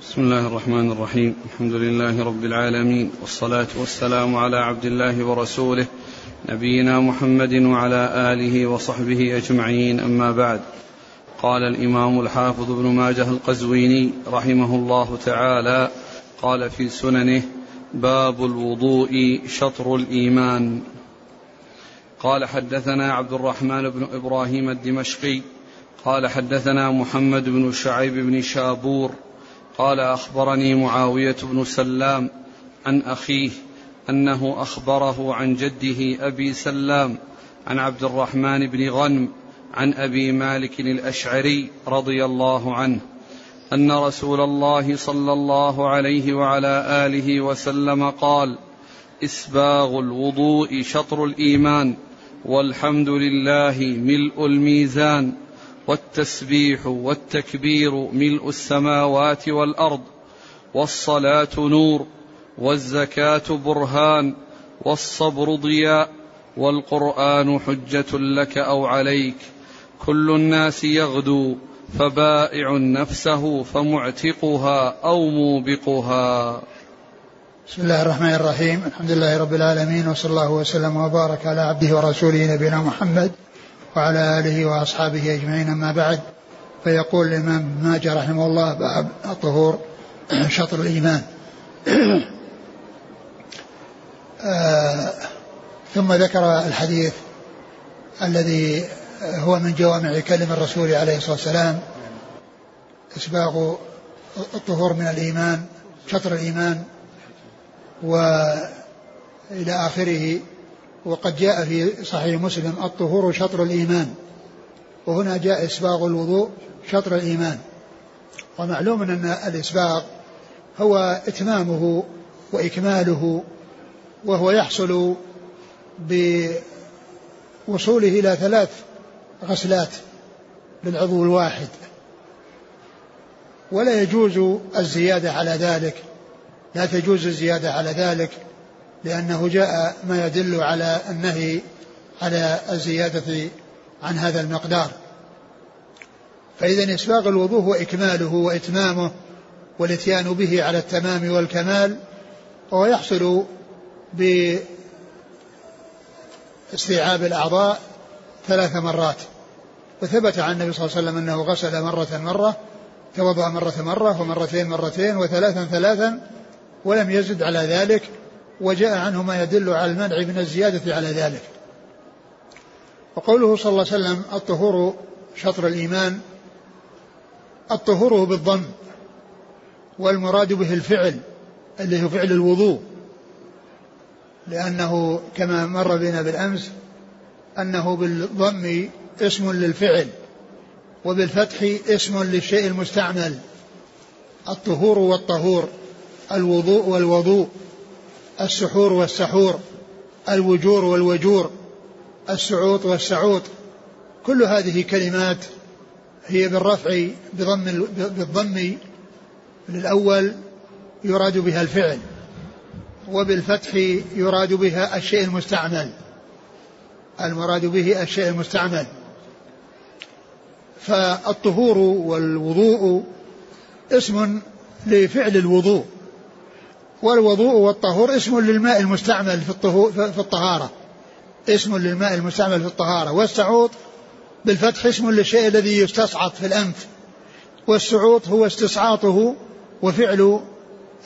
بسم الله الرحمن الرحيم. الحمد لله رب العالمين والصلاة والسلام على عبد الله ورسوله نبينا محمد وعلى آله وصحبه أجمعين. أما بعد قال الإمام الحافظ ابن ماجه القزويني رحمه الله تعالى قال في سننه باب الوضوء شطر الإيمان. قال حدثنا عبد الرحمن بن إبراهيم الدمشقي قال حدثنا محمد بن شعيب بن شابور قال أخبرني معاوية بن سلام عن أخيه أنه أخبره عن جده أبي سلام عن عبد الرحمن بن غنم عن أبي مالك الأشعري رضي الله عنه أن رسول الله صلى الله عليه وعلى آله وسلم قال إسباغ الوضوء شطر الإيمان والحمد لله ملء الميزان. والتسبيح والتكبير ملء السماوات والأرض والصلاة نور والزكاة برهان والصبر ضياء والقرآن حجة لك أو عليك. كل الناس يغدو فبائع نفسه فمعتقها أو موبقها. بسم الله الرحمن الرحيم. الحمد لله رب العالمين وصلى الله وسلم وبارك على عبده ورسوله نبينا محمد وعلى آله وأصحابه أجمعين أما بعد فيقول الإمام ماجه رحمه الله باب الطهور شطر الإيمان. آه ثم ذكر الحديث الذي هو من جوامع كلم الرسول عليه الصلاة والسلام إسباغ الطهور من الإيمان شطر الإيمان وإلى آخره وقد جاء في صحيح مسلم الطهور شطر الإيمان وهنا جاء إسباغ الوضوء شطر الإيمان. ومعلوم أن الإسباغ هو إتمامه وإكماله وهو يحصل بوصوله إلى ثلاث غسلات للعضو الواحد. ولا يجوز الزيادة على ذلك لا تجوز الزيادة على ذلك. لأنه جاء ما يدل على النهي على الزيادة عن هذا المقدار. فإذا إسباغ الوضوء هو إكماله وإتمامه والإتيان به على التمام والكمال وهو يحصل باستيعاب الأعضاء ثلاث مرات. وثبت عن النبي صلى الله عليه وسلم أنه غسل مرة مرة توضأ مرة مرة ومرتين مرتين وثلاثا ثلاثا ولم يزد على ذلك. وجاء عنه ما يدل على المنع من الزيادة على ذلك. وقوله صلى الله عليه وسلم الطهور شطر الإيمان الطهور بالضم والمراد به الفعل اللي هو فعل الوضوء لأنه كما مر بنا بالأمس أنه بالضم اسم للفعل وبالفتح اسم للشيء المستعمل الطهور والطهور الوضوء والوضوء. السحور والسحور الوجور والوجور السعوط والسعوط كل هذه كلمات هي بالرفع بضم بالضم للأول يراد بها الفعل وبالفتح يراد بها الشيء المستعمل المراد به الشيء المستعمل. فالطهور والوضوء اسم لفعل الوضوء. والوضوء والطهور اسم للماء المستعمل في, الطهور في الطهارة. اسم للماء المستعمل في الطهارة. والسعوط بالفتح اسم للشيء الذي يستصعط في الأنف. والسعوط هو استصعاطه وفعل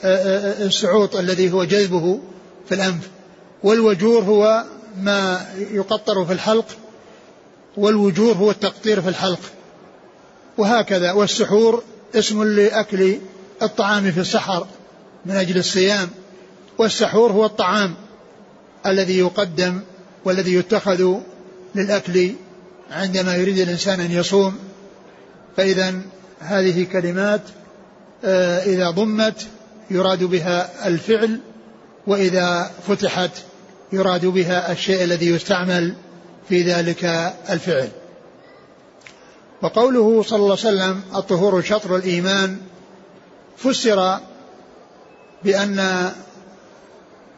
السعوط الذي هو جذبه في الأنف. والوجور هو ما يقطر في الحلق والوجور هو التقطير في الحلق. وهكذا. والسحور اسم لأكل الطعام في السحر. من أجل الصيام والسحور هو الطعام الذي يقدم والذي يتخذ للأكل عندما يريد الإنسان أن يصوم. فإذا هذه كلمات آه، إذا ضمت يراد بها الفعل وإذا فتحت يراد بها الشيء الذي يستعمل في ذلك الفعل. وقوله صلى الله عليه وسلم الطهور شطر الإيمان فسر بأن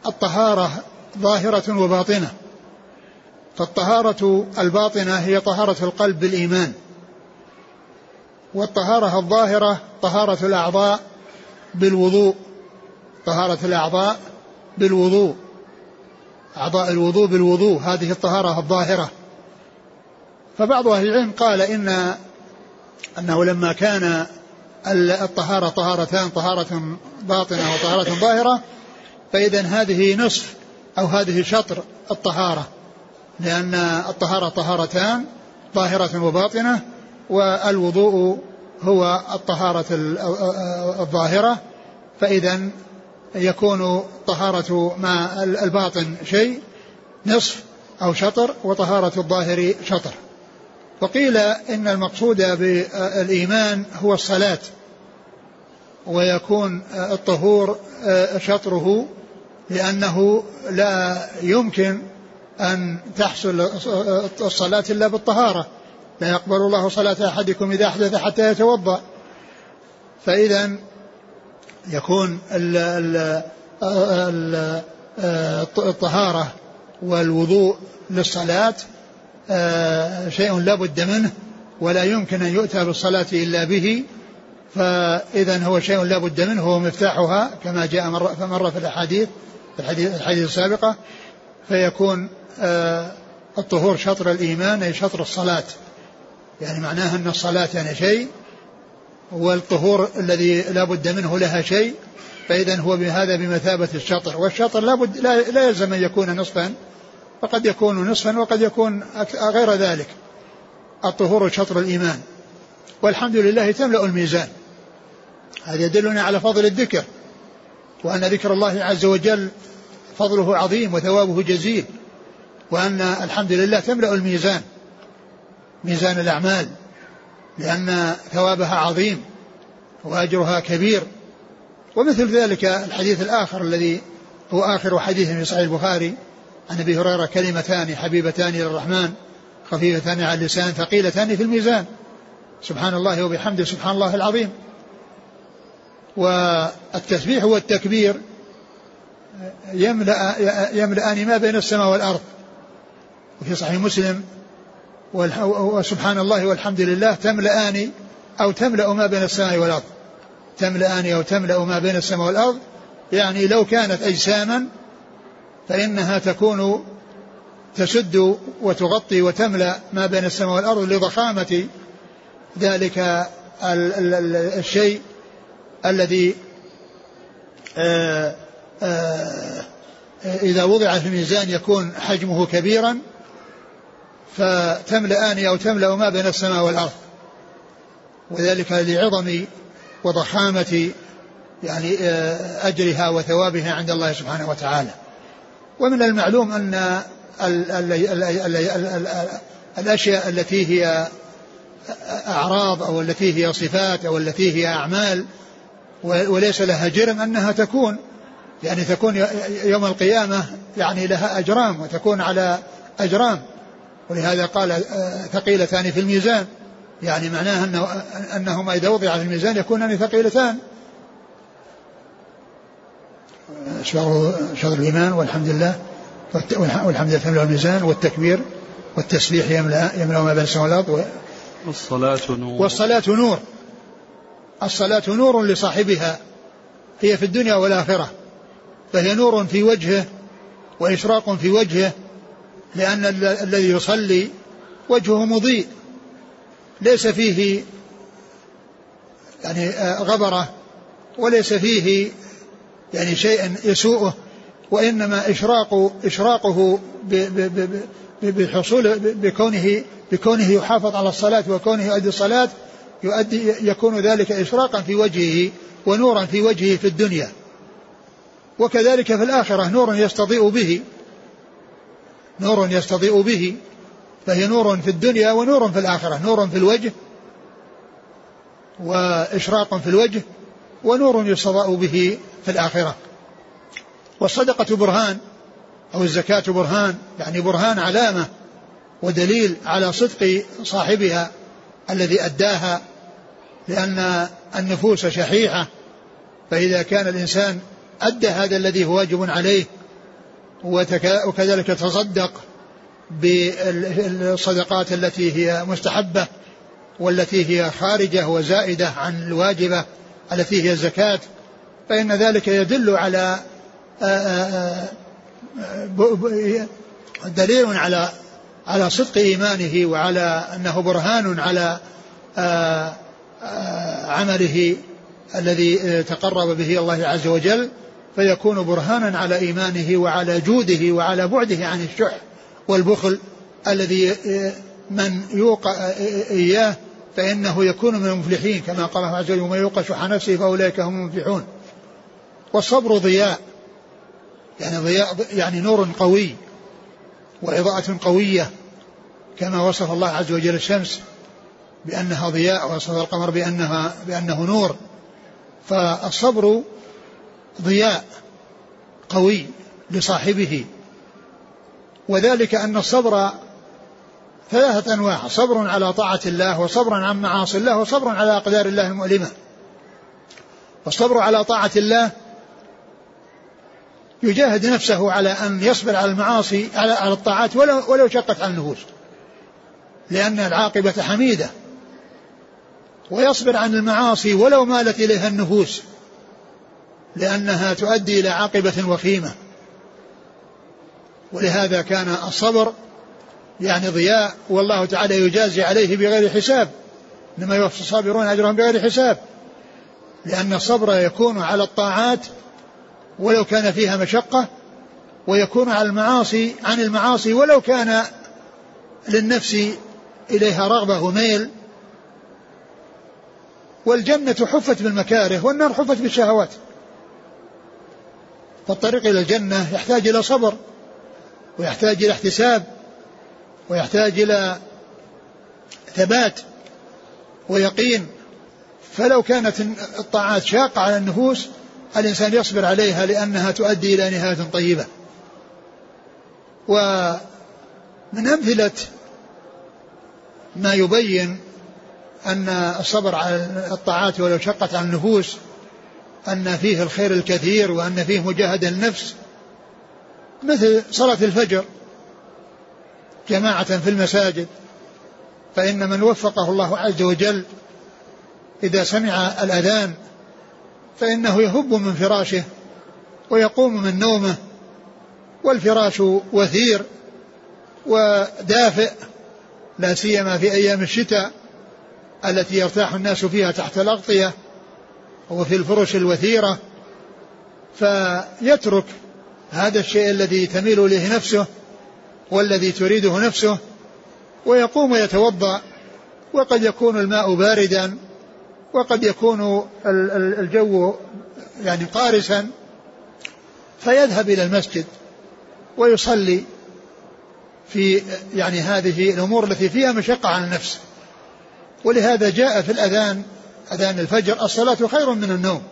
الطهارة ظاهرة وباطنة. فالطهارة الباطنة هي طهارة القلب بالإيمان. والطهارة الظاهرة طهارة الأعضاء بالوضوء. طهارة الأعضاء بالوضوء. أعضاء الوضوء بالوضوء هذه الطهارة الظاهرة. فبعض أهل العلم قال إن أنه لما كان الطهارة طهارتان طهارة باطنة وطهارة ظاهرة فإذا هذه نصف أو هذه شطر الطهارة لأن الطهارة طهارتان ظاهرة وباطنة والوضوء هو الطهارة الظاهرة فإذا يكون طهارة ما الباطن شيء نصف أو شطر وطهارة الظاهر شطر. وقيل إن المقصود بالإيمان هو الصلاة ويكون الطهور شطره لأنه لا يمكن أن تحصل الصلاة إلا بالطهارة لا يقبل الله صلاة أحدكم إذا أحدث حتى يتوضأ. فإذا يكون الطهارة والوضوء للصلاة شيء لا بد منه ولا يمكن أن يؤتى بالصلاة إلا به فإذا هو شيء لا بد منه هو مفتاحها كما جاء مرة, مرة في الأحاديث في الحديث, الحديث السابقة فيكون آه، الطهور شطر الإيمان أي شطر الصلاة. يعني معناها أن الصلاة يعني شيء والطهور الذي لا بد منه لها شيء فإذا هو بهذا بمثابة الشطر. والشطر لا, بد لا, لا يلزم أن يكون نصفا. فقد يكون نصفا وقد يكون غير ذلك. الطهور شطر الإيمان. والحمد لله تملأ الميزان. هذا يدلنا على فضل الذكر وأن ذكر الله عز وجل فضله عظيم وثوابه جزيل وأن الحمد لله تملأ الميزان ميزان الأعمال لأن ثوابها عظيم وأجرها كبير. ومثل ذلك الحديث الآخر الذي هو آخر حديث في صحيح البخاري عن أبي هريرة كلمتان حبيبتان إلى الرحمن خفيفتان على اللسان ثقيلتان في الميزان. سبحان الله وبحمده سبحان الله العظيم. والتسبيح والتكبير يملأ يملأان ما بين السماء والأرض. وفي صحيح مسلم وسبحان الله والحمد لله تملأان أو تملأ ما بين السماء والأرض. تملأان أو تملأ ما بين السماء والأرض يعني لو كانت أجساما فإنها تكون تسد وتغطي وتملأ ما بين السماء والأرض لضخامة ذلك الشيء الذي آه، آه، إذا وضع في الميزان يكون حجمه كبيرا فتملأان أو تملأ ما بين السماء والأرض. وذلك لعظم وضخامة يعني آه، أجرها وثوابها عند الله سبحانه وتعالى. ومن المعلوم أن الأشياء التي هي أعراض أو التي هي صفات أو التي هي أعمال وليس لها جرم أنها تكون يعني تكون يوم القيامة يعني لها أجرام وتكون على أجرام. ولهذا قال ثقيلتان في الميزان. يعني معناها أنه أنهما إذا وضع في الميزان يكونان ثقيلتان. شهر شهر الإيمان والحمد لله والحمد لله تملأ الميزان والتكبير والتسبيح يملأ يملأ ما بين السماء والأرض والصلاة نور. والصلاة نور. الصلاة نور لصاحبها هي في الدنيا والآخرة فهي نور في وجهه وإشراق في وجهه لأن الذي يصلي وجهه مضيء ليس فيه يعني آه، غبرة وليس فيه يعني شيئا يسوءه وإنما إشراق إشراقه بحصول بكونه بكونه يحافظ على الصلاة وكونه يؤدي الصلاة يؤدي يكون ذلك إشراقا في وجهه ونورا في وجهه في الدنيا. وكذلك في الآخرة نور يستضيء به نور يستضيء به فهي نور في الدنيا ونور في الآخرة نور في الوجه وإشراق في الوجه ونور يستضاء به في الآخرة. والصدقة برهان أو الزكاة برهان يعني برهان علامة ودليل على صدق صاحبها الذي أداها لأن النفوس شحيحة. فإذا كان الإنسان أدى هذا الذي هو واجب عليه وكذلك تصدق بالصدقات التي هي مستحبة والتي هي خارجة وزائدة عن الواجبة التي هي الزكاة فإن ذلك يدل على دليل على على صدق إيمانه وعلى أنه برهان على عمله الذي تقرب به الله عز وجل فيكون برهانا على إيمانه وعلى جوده وعلى بعده عن الشح والبخل الذي من يوقع إياه فإنه يكون من المفلحين كما قال الله عز وجل ومن يوق شح نفسه فأولئك هم المفلحون. والصبر ضياء يعني ضياء يعني نور قوي وإضاءة قوية كما وصف الله عز وجل الشمس بأنها ضياء ووصف القمر بأنها بأنه نور. فالصبر ضياء قوي لصاحبه وذلك أن الصبر ثلاثة أنواع صبر على طاعة الله وصبر عن معاصي الله وصبر على أقدار الله المؤلمة. والصبر على طاعة الله يجاهد نفسه على أن يصبر على المعاصي على, على الطاعات ولو, ولو شقت على النفوس. لأن العاقبة حميدة. ويصبر عن المعاصي ولو مالت إليها النفوس. لأنها تؤدي إلى عاقبة وخيمة. ولهذا كان الصبر يعني ضياء والله تعالى يجازي عليه بغير حساب إنما يوفي الصابرون أجرهم بغير حساب. لأن الصبر يكون على الطاعات ولو كان فيها مشقة ويكون على المعاصي عن المعاصي ولو كان للنفس إليها رغبة وميل. والجنة حفت بالمكاره والنار حفت بالشهوات. فالطريق إلى الجنة يحتاج إلى صبر ويحتاج إلى احتساب. ويحتاج إلى ثبات ويقين. فلو كانت الطاعات شاقة على النفوس الإنسان يصبر عليها لأنها تؤدي إلى نهاية طيبة. ومن أمثلة ما يبين أن الصبر على الطاعات ولو شقت على النفوس أن فيه الخير الكثير وأن فيه مجاهدة النفس مثل صلاة الفجر. جماعة في المساجد فإن من وفقه الله عز وجل إذا سمع الأذان فإنه يهب من فراشه ويقوم من نومه والفراش وثير ودافئ لا سيما في أيام الشتاء التي يرتاح الناس فيها تحت الأغطية وفي الفرش الوثيرة فيترك هذا الشيء الذي تميل إليه نفسه والذي تريده نفسه ويقوم يتوضأ وقد يكون الماء باردا وقد يكون الجو يعني قارسا فيذهب إلى المسجد ويصلي في يعني هذه الأمور التي فيها مشقة على النفس. ولهذا جاء في الأذان أذان الفجر الصلاة خير من النوم.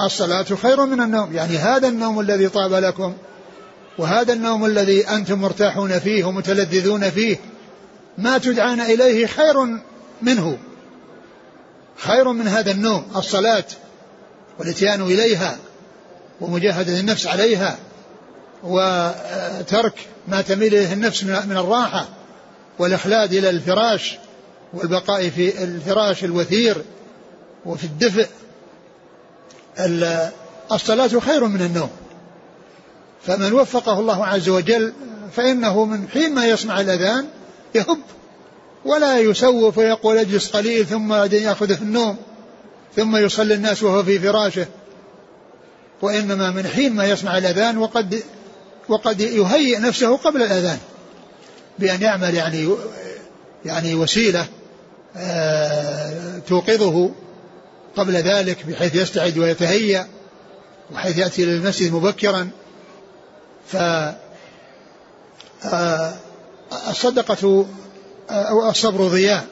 الصلاة خير من النوم. يعني هذا النوم الذي طاب لكم وهذا النوم الذي أنتم مرتاحون فيه ومتلذذون فيه ما تدعون إليه خير منه. خير من هذا النوم الصلاة والإتيان إليها ومجاهدة النفس عليها وترك ما تميل إليه النفس من الراحة والإخلاد إلى الفراش والبقاء في الفراش الوثير وفي الدفء. الصلاة خير من النوم. فمن وفقه الله عز وجل فإنه من حين ما يسمع الأذان يهب ولا يسوف ويقول اجلس قليل ثم يأخذ في النوم ثم يصلي الناس وهو في فراشه وإنما من حين ما يسمع الأذان وقد وقد يهيئ نفسه قبل الأذان بأن يعمل يعني يعني وسيلة آه، توقظه قبل ذلك بحيث يستعد ويتهيأ وحيث يأتي للمسجد مبكرا. ف آه، الصدقة أو الصبر ضياء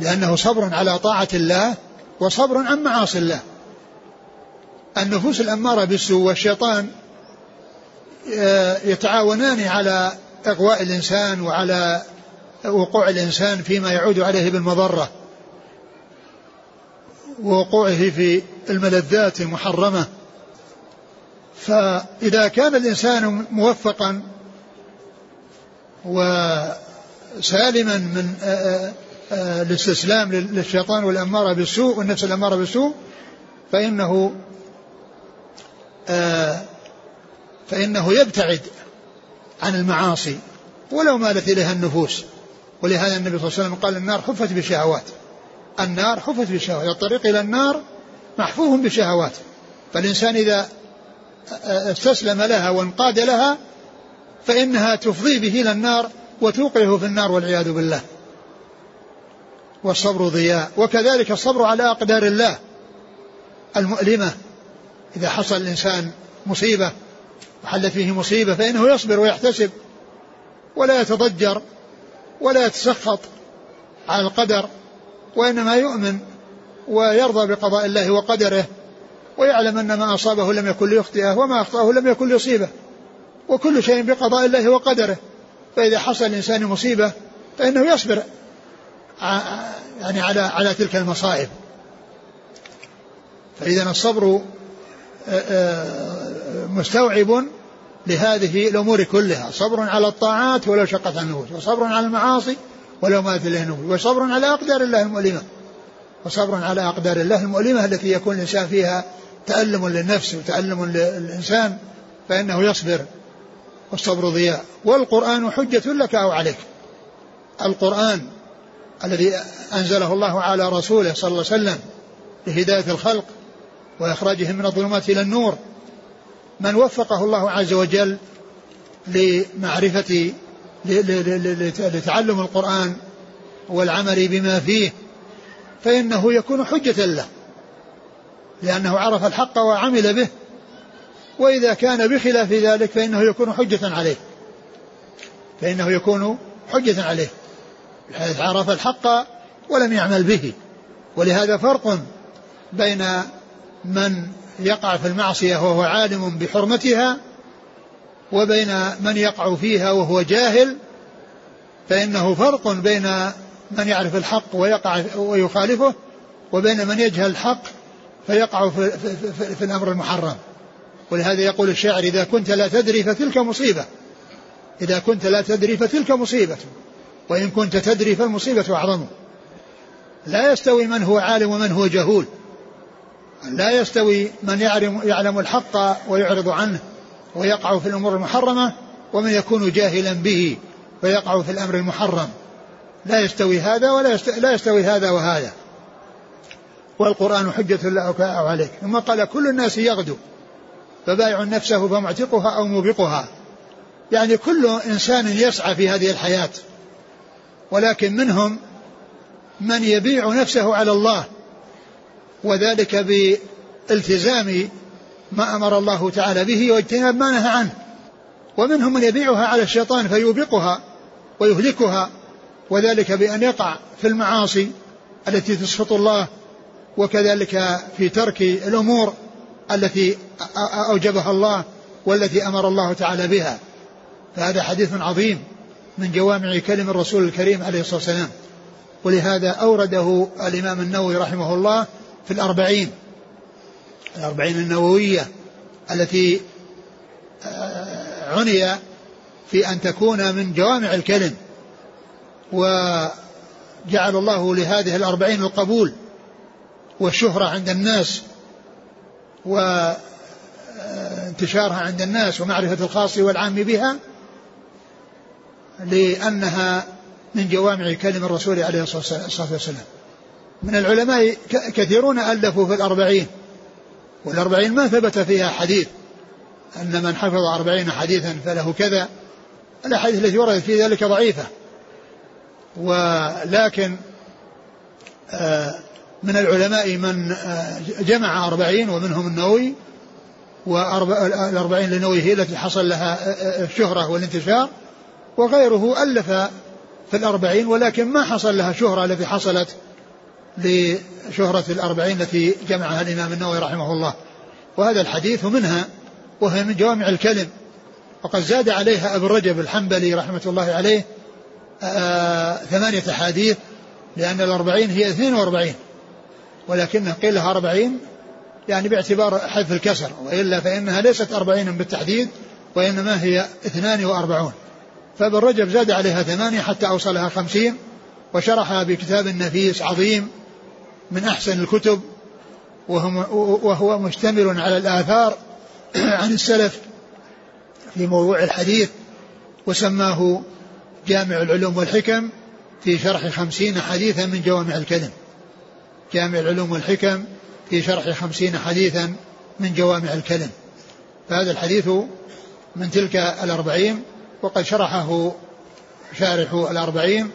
لأنه صبر على طاعة الله وصبر عن معاصي الله. النفوس الأمارة بالسوء والشيطان آه، يتعاونان على إغواء الإنسان وعلى وقوع الإنسان فيما يعود عليه بالمضرة. ووقوعه في الملذات المحرمة فإذا كان الإنسان موفقا وسالما من الاستسلام للشيطان والأمارة بالسوء والنفس الأمارة بالسوء فإنه آه، فإنه يبتعد عن المعاصي ولو مالت إليها النفوس. ولهذا النبي صلى الله عليه وسلم قال النار حفت بالشهوات النار حفت بالشهوات الطريق إلى النار محفوف بالشهوات فالإنسان إذا استسلم لها وانقاد لها فإنها تفضي به إلى النار وتوقعه في النار والعياذ بالله. والصبر ضياء. وكذلك الصبر على أقدار الله المؤلمة. إذا حصل الإنسان مصيبة وحلت فيه مصيبة فإنه يصبر ويحتسب ولا يتضجر ولا يتسخط على القدر وإنما يؤمن ويرضى بقضاء الله وقدره. ويعلم أن ما أصابه لم يكن ليخطئه وما أخطأه لم يكن ليصيبه. وكل شيء بقضاء الله وقدره. فإذا حصل الإنسان مصيبة فإنه يصبر يعني على على تلك المصائب. فإذا الصبر مستوعب لهذه الأمور كلها. صبر على الطاعات ولو شقت النفوس وصبر على المعاصي ولو مات إليه النفوس وصبر على أقدار الله المؤلمة. وصبر على أقدار الله المؤلمة التي يكون الإنسان فيها تألم للنفس وتألم للإنسان فإنه يصبر والصبر ضياء. والقرآن حجة لك أو عليك. القرآن الذي أنزله الله على رسوله صلى الله عليه وسلم لهداية الخلق وإخراجهم من الظلمات إلى النور. من وفقه الله عز وجل لمعرفة لتعلم القرآن والعمل بما فيه فإنه يكون حجة له. لأنه عرف الحق وعمل به وإذا كان بخلاف ذلك فإنه يكون حجة عليه. فإنه يكون حجة عليه بحيث عرف الحق ولم يعمل به. ولهذا فرق بين من يقع في المعصية وهو عالم بحرمتها وبين من يقع فيها وهو جاهل فإنه فرق بين من يعرف الحق ويقع ويخالفه وبين من يجهل الحق فيقع في, في, في, في الأمر المحرم. ولهذا يقول الشاعر إذا كنت لا تدري فتلك مصيبة. إذا كنت لا تدري فتلك مصيبة. وإن كنت تدري فالمصيبة أعظم. لا يستوي من هو عالم ومن هو جهول. لا يستوي من يعلم, يعلم الحق ويعرض عنه. ويقع في الأمور المحرمة ومن يكون جاهلا به. ويقع في الأمر المحرم. لا يستوي هذا ولا يستوي, لا يستوي هذا وهذا. والقرآن حجة لك أو عليك. ثم قال كل الناس يغدو. فبايع نفسه فمعتقها أو موبقها. يعني كل إنسان يسعى في هذه الحياة. ولكن منهم من يبيع نفسه على الله. وذلك بالتزام ما أمر الله تعالى به واجتناب ما نهى عنه. ومنهم من يبيعها على الشيطان فيوبقها ويهلكها. وذلك بأن يقع في المعاصي التي تسخط الله وكذلك في ترك الأمور التي أوجبها الله والتي أمر الله تعالى بها. فهذا حديث عظيم من جوامع كلم الرسول الكريم عليه الصلاة والسلام. ولهذا أورده الإمام النووي رحمه الله في الأربعين. الأربعين النووية التي آه، عني في أن تكون من جوامع الكلم. وجعل الله لهذه الأربعين القبول. والشهرة عند الناس وانتشارها عند الناس ومعرفة الخاص والعام بها لأنها من جوامع كلم الرسول عليه الصلاة والسلام من العلماء كثيرون ألفوا في الأربعين والأربعين ما ثبت فيها حديث. أن من حفظ أربعين حديثا فله كذا. الأحاديث التي وردت في ذلك ضعيفة. ولكن آه، من العلماء من آه، جمع أربعين ومنهم النووي والأربعين للنووي هي التي حصل لها آه، الشهرة والانتشار وغيره ألف في الأربعين ولكن ما حصل لها شهرة التي حصلت لشهرة الأربعين التي جمعها الإمام النووي رحمه الله. وهذا الحديث منها وهي من جوامع الكلم. وقد زاد عليها أبو رجب الحنبلي رحمة الله عليه آه ثمانية أحاديث لأن الأربعين هي اثنين وأربعين. ولكنه قيل لها أربعين يعني باعتبار حذف الكسر وإلا فإنها ليست أربعين بالتحديد وإنما هي اثنان وأربعون. فابن رجب زاد عليها ثمانية حتى أوصلها خمسين وشرحها بكتاب نفيس عظيم من أحسن الكتب وهو, مشتمل على الآثار عن السلف في موضوع الحديث وسماه جامع العلوم والحكم في شرح خمسين حديثا من جوامع الكلم. جامع العلوم والحكم في شرح خمسين حديثا من جوامع الكلم فهذا الحديث من تلك الأربعين وقد شرحه شارح الأربعين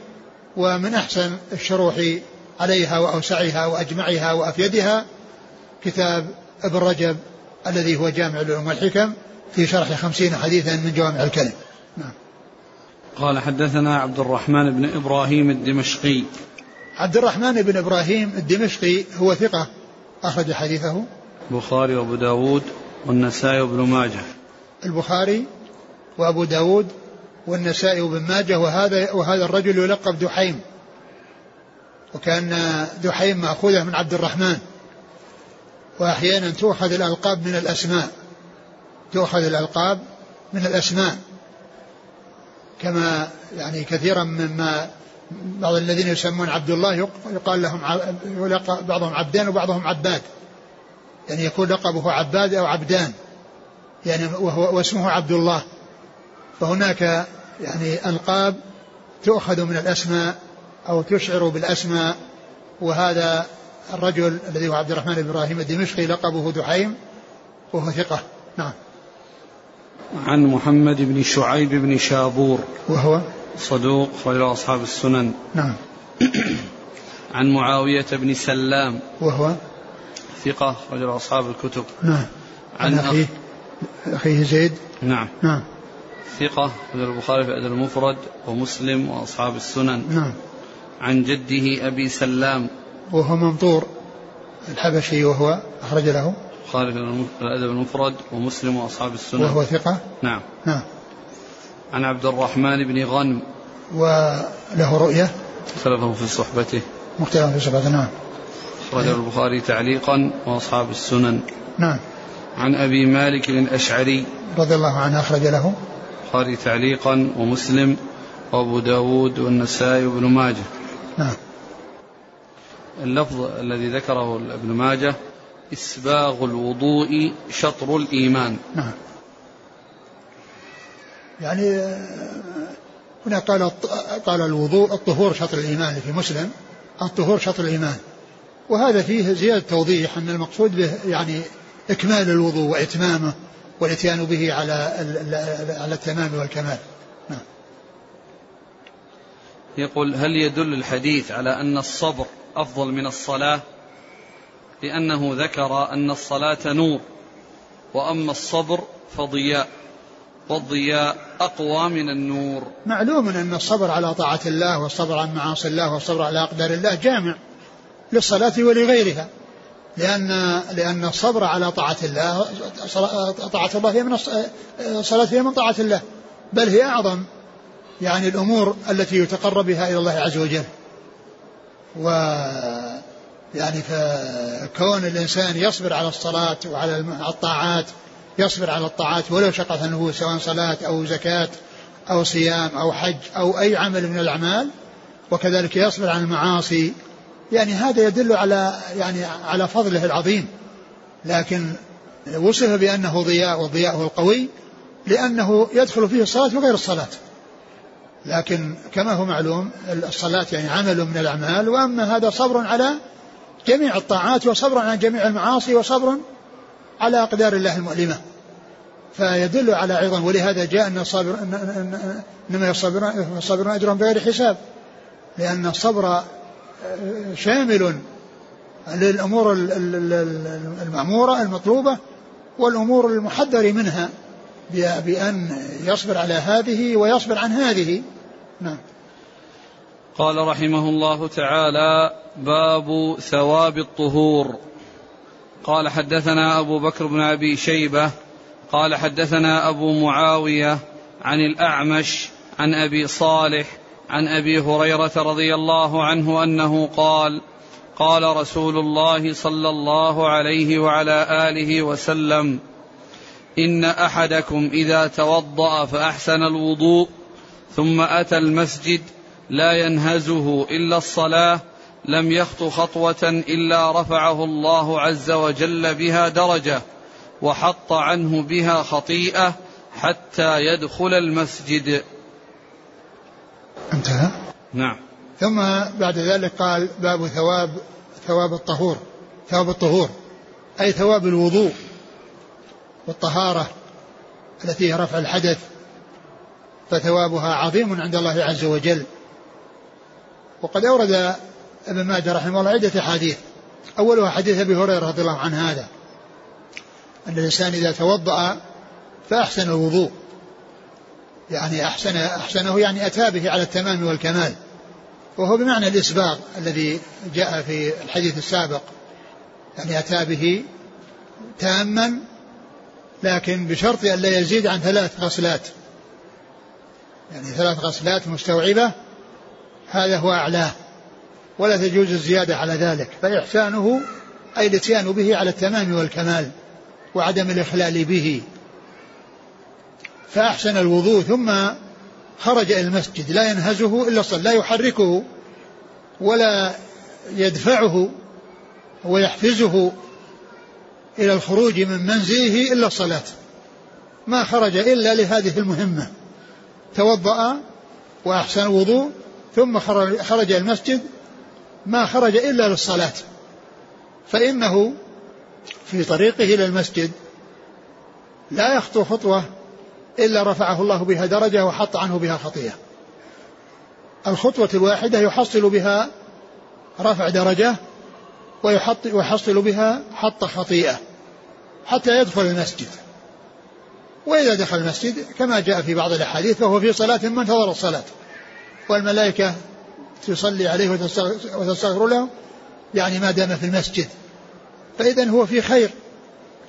ومن أحسن الشروح عليها وأوسعها وأجمعها وأفيدها كتاب ابن رجب الذي هو جامع العلوم والحكم في شرح خمسين حديثا من جوامع الكلم نعم. قال حدثنا عبد الرحمن بن إبراهيم الدمشقي عبد الرحمن بن إبراهيم الدمشقي هو ثقة أخرج حديثه. البخاري وأبو داود والنسائي وابن ماجه. البخاري وأبو داود والنسائي وابن ماجه وهذا وهذا الرجل يلقب دحيم. وكأن دحيم مأخوذة من عبد الرحمن وأحيانا تؤخذ الألقاب من الأسماء. تؤخذ الألقاب من الأسماء. كما يعني كثيرا مما بعض الذين يسمون عبد الله يقال لهم بعضهم عبدان وبعضهم عباد. يعني يكون لقبه عباد أو عبدان. يعني وهو واسمه عبد الله. فهناك يعني ألقاب تؤخذ من الأسماء أو تشعر بالأسماء. وهذا الرجل الذي هو عبد الرحمن بن إبراهيم الدمشقي لقبه دحيم وهو ثقة. نعم. عن محمد بن شعيب بن شابور. وهو؟ صدوق خير أصحاب السنن. نعم. عن معاوية بن سلام. وهو؟ ثقة رجل أصحاب الكتب. نعم. عن, أخيه. أخيه زيد؟ نعم. نعم. ثقة رجل البخاري في أدب المفرد ومسلم وأصحاب السنن. نعم. عن جده أبي سلام. وهو منطور الحبشي وهو أخرج له. البخاري في الأدب المفرد ومسلم وأصحاب السنن. وهو ثقة؟ نعم. نعم. عن عبد الرحمن بن غنم. وله رؤية اختلفه في صحبته. مختلف في صحبته نعم. أخرجه البخاري تعليقا وأصحاب السنن. نعم. عن أبي مالك الأشعري. رضي الله عنه أخرج له. البخاري تعليقا ومسلم وأبو داود والنسائي وابن ماجه. نعم. اللفظ الذي ذكره ابن ماجه إسباغ الوضوء شطر الإيمان. نعم. يعني هنا قال قال الوضوء الطهور شطر الإيمان في مسلم الطهور شطر الإيمان. وهذا فيه زيادة توضيح أن المقصود به يعني إكمال الوضوء وإتمامه والإتيان به على على التمام والكمال. نعم. يقول هل يدل الحديث على أن الصبر أفضل من الصلاة؟ لأنه ذكر أن الصلاة نور وأما الصبر فضياء. والضياء أقوى من النور. معلوم أن الصبر على طاعة الله والصبر عن معاصي الله والصبر على أقدار الله جامع للصلاة ولغيرها. لأن لأن الصبر على طاعة الله طاعة الله هي من الصلاة هي من طاعة الله بل هي أعظم. يعني الأمور التي يتقرب بها إلى الله عز وجل. و يعني فكون الإنسان يصبر على الصلاة وعلى الطاعات يصبر على الطاعات ولو شقت النفوس سواء صلاة أو زكاة أو صيام أو حج أو أي عمل من الأعمال وكذلك يصبر عن المعاصي. يعني هذا يدل على يعني على فضله العظيم. لكن وصف بأنه ضياء وضياءه القوي لأنه يدخل فيه الصلاة وغير الصلاة. لكن كما هو معلوم الصلاة يعني عمل من الأعمال وأما هذا صبر على جميع الطاعات وصبر على جميع المعاصي وصبر على أقدار الله المؤلمة. فيدل على عظم ولهذا جاء أن الصابر إنما الصابرون أجر بغير حساب. لأن الصبر شامل للأمور المأمورة المطلوبة والأمور المحذر منها بأن يصبر على هذه ويصبر عن هذه. نعم. قال رحمه الله تعالى باب ثواب الطهور. قال حدثنا أبو بكر بن أبي شيبة قال حدثنا أبو معاوية عن الأعمش عن أبي صالح عن أبي هريرة رضي الله عنه أنه قال قال رسول الله صلى الله عليه وعلى آله وسلم إن أحدكم إذا توضأ فأحسن الوضوء ثم أتى المسجد لا ينهزه إلا الصلاة لم يخط خطوة إلا رفعه الله عز وجل بها درجة وحط عنه بها خطيئة حتى يدخل المسجد. انتهى؟ نعم. ثم بعد ذلك قال باب ثواب ثواب الطهور. ثواب الطهور أي ثواب الوضوء والطهارة التي هي رفع الحدث فثوابها عظيم عند الله عز وجل. وقد أورد ابن ماجه رحمه الله عدة أحاديث. أولها حديث أبي هريرة رضي الله عنه هذا أن الإنسان إذا توضأ فأحسن الوضوء. يعني أحسن أحسنه يعني أتى به على التمام والكمال. وهو بمعنى الإسباغ الذي جاء في الحديث السابق. يعني أتى به تاما لكن بشرط أن لا يزيد عن ثلاث غسلات. يعني ثلاث غسلات مستوعبة هذا هو أعلاه. ولا تجوز الزيادة على ذلك فإحسانه أي الإتيان به على التمام والكمال وعدم الإخلال به. فأحسن الوضوء ثم خرج إلى المسجد لا ينهزه إلا الصلاة لا يحركه ولا يدفعه ويحفزه إلى الخروج من منزله إلا الصلاة. ما خرج إلا لهذه المهمة. توضأ وأحسن الوضوء ثم خرج المسجد ما خرج إلا للصلاة. فإنه في طريقه إلى المسجد لا يخطو خطوة إلا رفعه الله بها درجة وحط عنه بها خطيئة. الخطوة الواحدة يحصل بها رفع درجة ويحط ويحصل بها حط خطيئة حتى يدخل المسجد. وإذا دخل المسجد كما جاء في بعض الأحاديث فهو في صلاة ما انتظر الصلاة. والملائكة تصلي عليه وتستغفر له يعني ما دام في المسجد. فإذا هو في خير.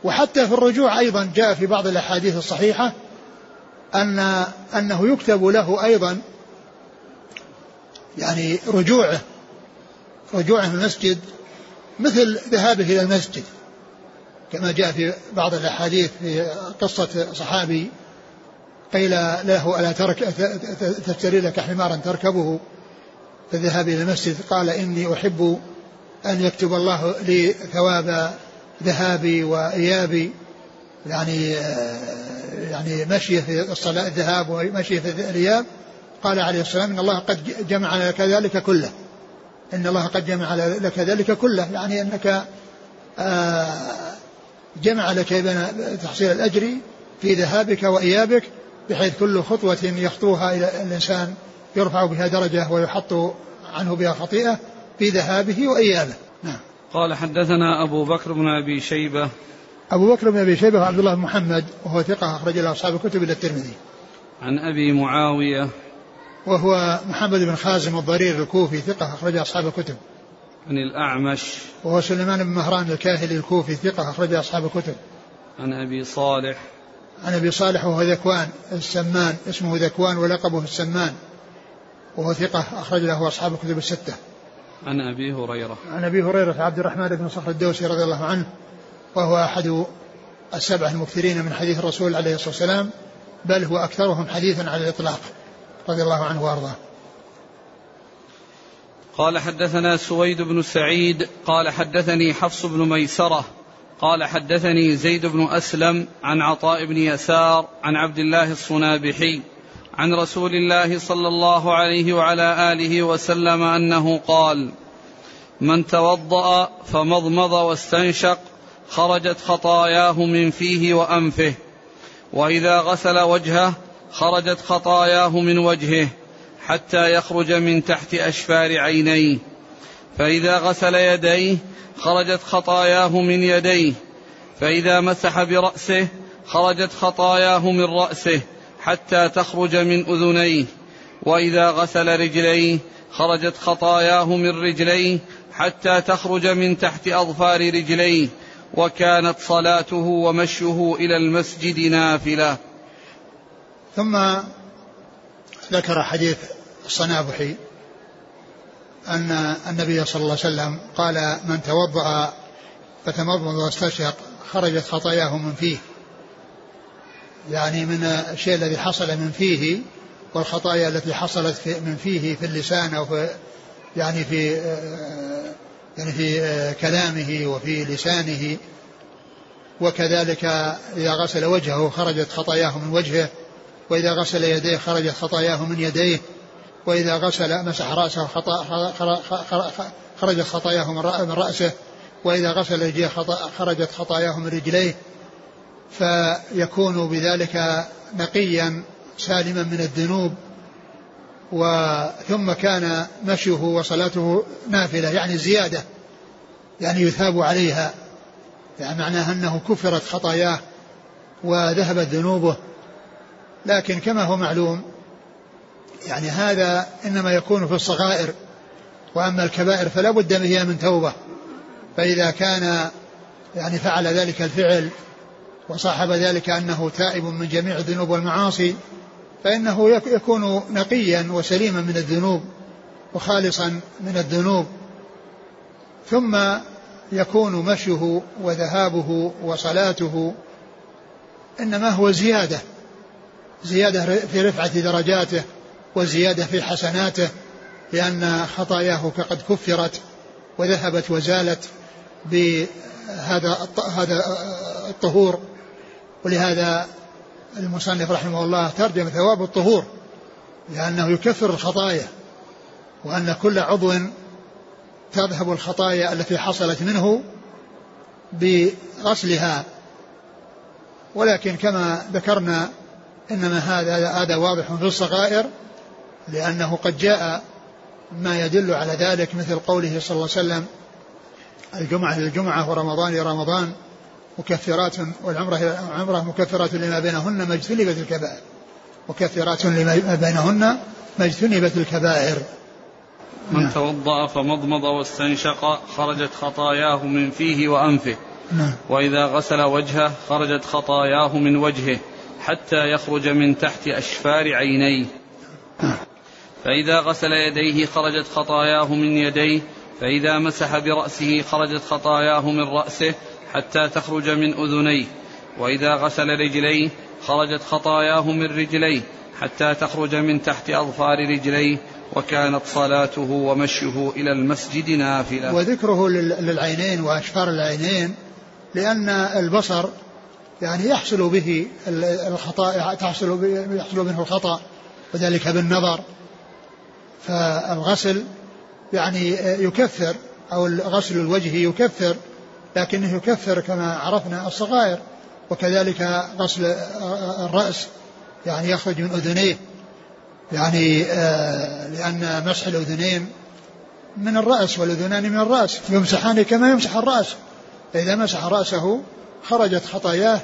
وحتى في الرجوع أيضا جاء في بعض الأحاديث الصحيحة أن أنه يكتب له أيضا يعني رجوعه رجوعه من المسجد مثل ذهابه إلى المسجد. كما جاء في بعض الأحاديث في قصة صحابي قيل له ألا ترك تشتري لك حمارا تركبه؟ في الذهاب إلى المسجد قال إني أحب أن يكتب الله لي ثواب ذهابي وإيابي يعني يعني مشي في الصلاة الذهاب ومشي في الإياب. قال عليه الصلاة والسلام إن الله قد جمع لك ذلك كله إن الله قد جمع لك ذلك كله يعني أنك آه، جمع لك بين تحصيل الأجر في ذهابك وإيابك بحيث كل خطوة يخطوها إلى الإنسان يرفع بها درجة ويحط عنه بها خطيئة في ذهابه وإيابه. نعم. قال حدثنا أبو بكر بن أبي شيبة. أبو بكر بن أبي شيبة عبد الله بن محمد وهو ثقة أخرج له أصحاب الكتب إلى الترمذي. عن أبي معاوية. وهو محمد بن خازم الضرير الكوفي ثقة أخرج أصحاب الكتب. عن الأعمش. وهو سليمان بن مهران الكاهلي الكوفي ثقة أخرج أصحاب الكتب. عن أبي صالح. عن أبي صالح وهو ذكوان السمان اسمه ذكوان ولقبه السمان. وهو ثقة أخرج له أصحاب الكتب الستة. عن أبي هريرة. عن أبي هريرة عبد الرحمن بن صخر الدوسي رضي الله عنه وهو أحد السبعة المكثرين من حديث الرسول عليه الصلاة والسلام بل هو أكثرهم حديثا على الإطلاق رضي الله عنه وأرضاه. قال حدثنا سويد بن سعيد قال حدثني حفص بن ميسرة قال حدثني زيد بن أسلم عن عطاء بن يسار عن عبد الله الصنابحي عن رسول الله صلى الله عليه وعلى آله وسلم أنه قال من توضأ فمضمض واستنشق خرجت خطاياه من فيه وأنفه. وإذا غسل وجهه خرجت خطاياه من وجهه حتى يخرج من تحت أشفار عينيه. فإذا غسل يديه خرجت خطاياه من يديه. فإذا مسح برأسه خرجت خطاياه من رأسه. حتى تخرج من أذنيه. وإذا غسل رجليه خرجت خطاياه من رجليه حتى تخرج من تحت أظفار رجليه. وكانت صلاته ومشيه إلى المسجد نافلة. ثم ذكر حديث الصنابحي أن النبي صلى الله عليه وسلم قال من توضأ فتمضمض واستشق خرجت خطاياه من فيه. يعني من الشيء الذي حصل من فيه والخطايا التي حصلت في من فيه في اللسان أو في يعني في يعني في كلامه وفي لسانه. وكذلك إذا غسل وجهه خرجت خطاياه من وجهه وإذا غسل يديه خرجت خطاياه من يديه وإذا غسل مسح رأسه خرجت خطاياه من رأسه وإذا غسل رجليه خرجت خطاياه من رجليه. فيكون بذلك نقيا سالما من الذنوب وثم كان مشيه وصلاته نافلة يعني زيادة يعني يثاب عليها يعني معناه أنه كفرت خطاياه وذهبت ذنوبه. لكن كما هو معلوم يعني هذا إنما يكون في الصغائر وأما الكبائر فلا بد فيها من توبة. فإذا كان يعني فعل ذلك الفعل وصاحب ذلك أنه تائب من جميع الذنوب والمعاصي فإنه يكون نقيا وسليما من الذنوب وخالصا من الذنوب. ثم يكون مشيه وذهابه وصلاته إنما هو زيادة زيادة في رفعة درجاته وزيادة في حسناته لأن خطاياه فقد كفرت وذهبت وزالت بهذا هذا الطهور. ولهذا المصنف رحمه الله ترجم ثواب الطهور لأنه يكفر الخطايا وأن كل عضو تذهب الخطايا التي حصلت منه بغسلها. ولكن كما ذكرنا إنما هذا هذا واضح في الصغائر لأنه قد جاء ما يدل على ذلك مثل قوله صلى الله عليه وسلم الجمعة للجمعة ورمضان لرمضان. مكفرات والعمرة العمرة مكفرات لما بينهن ما اجتنبت الكبائر مكفرات لما بينهن ما اجتنبت الكبائر من نعم. توضأ فمضمض واستنشق خرجت خطاياه من فيه وأنفه نعم. وإذا غسل وجهه خرجت خطاياه من وجهه حتى يخرج من تحت أشفار عينيه نعم. فإذا غسل يديه خرجت خطاياه من يديه فإذا مسح برأسه خرجت خطاياه من رأسه حتى تخرج من أذنيه. وإذا غسل رجليه خرجت خطاياه من رجليه حتى تخرج من تحت أظفار رجليه وكانت صلاته ومشيه إلى المسجد نافلة. وذكره للعينين وأشفار العينين لأن البصر يعني يحصل به الخطأ تحصل يحصل منه الخطأ وذلك بالنظر. فالغسل يعني يكفر أو غسل الوجه يكفر لكنه يكفر كما عرفنا الصغائر وكذلك غسل الرأس يعني يخرج من أذنيه يعني آه لأن مسح الأذنين من الرأس والأذنان من الرأس يمسحان كما يمسح الرأس. فإذا مسح رأسه خرجت خطاياه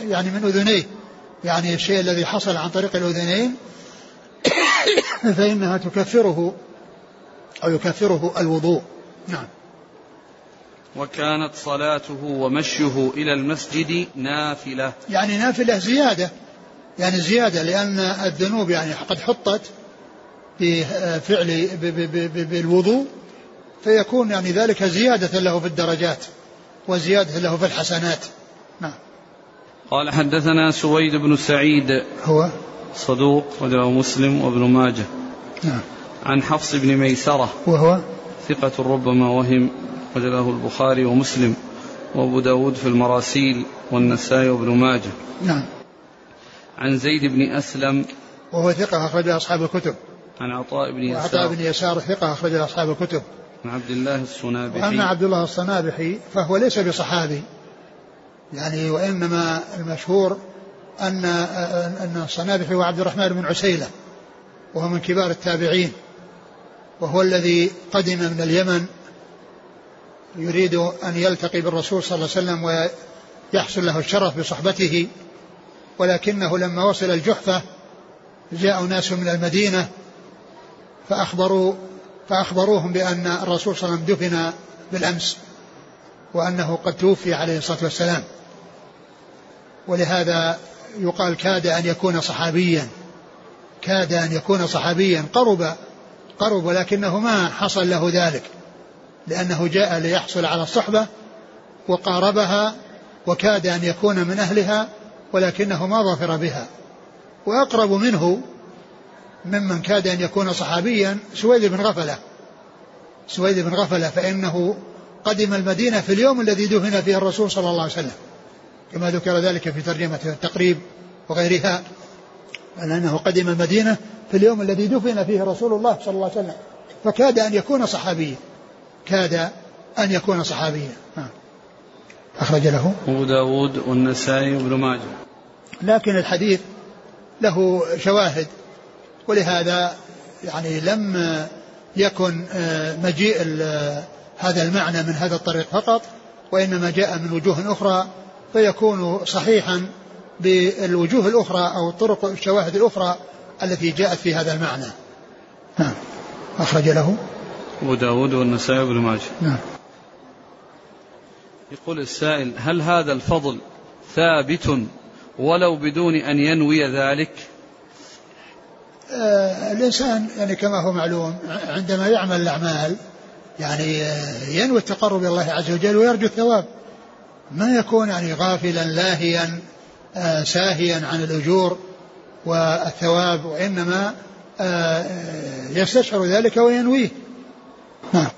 يعني من أذنيه. يعني الشيء الذي حصل عن طريق الأذنين فإنها تكفره أو يكفره الوضوء. نعم. وكانت صلاته ومشيه إلى المسجد نافلة. يعني نافلة زيادة. يعني زيادة لأن الذنوب يعني قد حطت بفعل بالوضوء فيكون يعني ذلك زيادة له في الدرجات وزيادة له في الحسنات. نعم. قال حدثنا سويد بن سعيد هو؟ صدوق وله مسلم وابن ماجه. نعم. عن حفص بن ميسرة. وهو؟ ثقة ربما وهم وجله البخاري ومسلم وأبو داود في المراسيل والنسائي وابن ماجه. نعم. عن زيد بن أسلم. وهو ثقة أخرج أصحاب الكتب. عن عطاء بن يسار. عطاء بن يسار ثقة أخرج أصحاب الكتب. عن عبد الله الصنابحي. وأما عبد الله الصنابحي فهو ليس بصحابي. يعني وإنما المشهور أن أن الصنابحي هو عبد الرحمن بن عسيلة وهو من كبار التابعين. وهو الذي قدم من اليمن يريد أن يلتقي بالرسول صلى الله عليه وسلم ويحصل له الشرف بصحبته. ولكنه لما وصل الجحفة جاء ناس من المدينة فأخبروا فأخبروهم بأن الرسول صلى الله عليه وسلم دفن بالأمس وأنه قد توفي عليه الصلاة والسلام. ولهذا يقال كاد أن يكون صحابيا كاد أن يكون صحابيا قرب قرب ولكنه ما حصل له ذلك لأنه جاء ليحصل على الصحبة وقاربها وكاد أن يكون من أهلها ولكنه ما ظفر بها. وأقرب منه ممن كاد أن يكون صحابيا سويد بن غفلة. سويد بن غفلة فإنه قدم المدينة في اليوم الذي دفن فيه الرسول صلى الله عليه وسلم. كما ذكر ذلك في ترجمة التقريب وغيرها أنه قدم المدينة في اليوم الذي دفن فيه رسول الله صلى الله عليه وسلم فكاد أن يكون صحابيا. كاد أن يكون صحابيا. أخرج له أبو داود والنسائي وابن ماجه. لكن الحديث له شواهد ولهذا يعني لم يكن آه، مجيء هذا المعنى من هذا الطريق فقط وإنما جاء من وجوه أخرى فيكون صحيحا بالوجوه الأخرى أو الطرق الشواهد الأخرى التي جاءت في هذا المعنى. نعم. أخرج له. أبو داود والنسائي بن ماجه. نعم. يقول السائل هل هذا الفضل ثابت ولو بدون أن ينوي ذلك؟ آه الإنسان يعني كما هو معلوم عندما يعمل الأعمال يعني آه، ينوي التقرب إلى الله عز وجل ويرجو الثواب. ما يكون يعني غافلا لاهيا آه ساهيا عن الأجور والثواب وإنما آه يستشعر ذلك وينويه. نعم.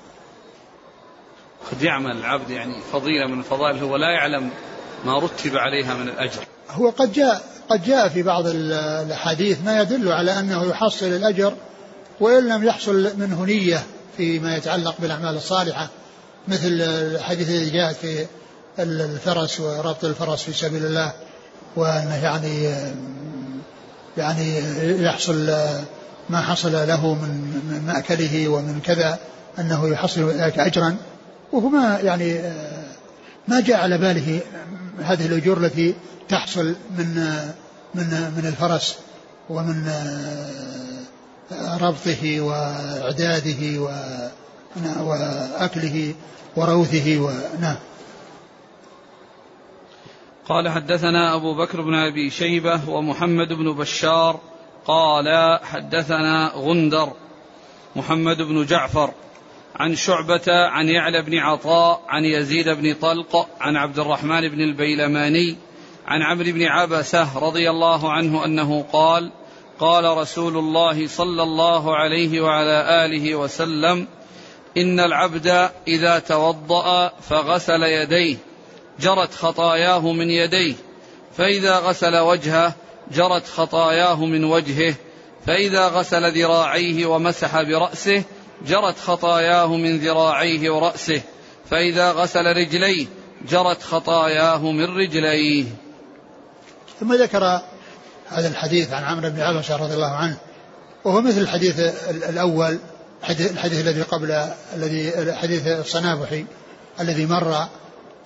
قد يعمل العبد يعني فضيلة من الفضائل هو لا يعلم ما رتب عليها من الأجر. هو قد جاء قد جاء في بعض الأحاديث ما يدل على أنه يحصل الأجر وإن لم يحصل منه نية فيما يتعلق بالأعمال الصالحة مثل الحديث الذي جاءت في الفرس وربط الفرس في سبيل الله وأنه يعني يعني يحصل ما حصل له من مأكله ومن كذا أنه يحصل ذلك أجرا. وهو ما يعني ما جاء على باله هذه الأجور التي تحصل من من من الفرس ومن ربطه وإعداده وأكله وروثه ونعم قال حدثنا أبو بكر بن أبي شيبة ومحمد بن بشار قال حدثنا غندر محمد بن جعفر عن شعبة عن يعلى بن عطاء عن يزيد بن طلق عن عبد الرحمن بن البيلماني عن عمرو بن عبسة رضي الله عنه أنه قال قال رسول الله صلى الله عليه وعلى آله وسلم إن العبد إذا توضأ فغسل يديه جرت خطاياه من يديه فإذا غسل وجهه جرت خطاياه من وجهه فإذا غسل ذراعيه ومسح برأسه جرت خطاياه من ذراعيه ورأسه فإذا غسل رجليه جرت خطاياه من رجليه. ثم ذكر هذا الحديث عن عمرو بن عبس رضي الله عنه وهو مثل الحديث الأول الحديث الذي قبل الذي حديث الصنابحي الذي مر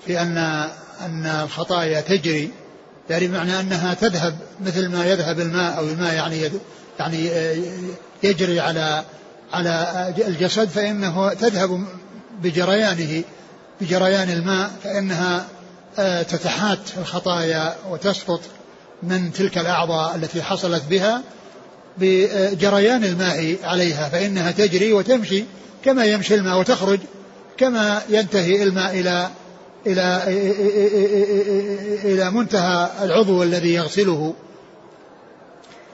في أن أن الخطايا تجري يعني بمعنى أنها تذهب مثل ما يذهب الماء أو الماء يعني يعني يجري على على الجسد فإنه تذهب بجريانه بجريان الماء فإنها آه، تتحات الخطايا وتسقط من تلك الأعضاء التي حصلت بها بجريان الماء عليها فإنها تجري وتمشي كما يمشي الماء وتخرج كما ينتهي الماء إلى إلى إلى منتهى العضو الذي يغسله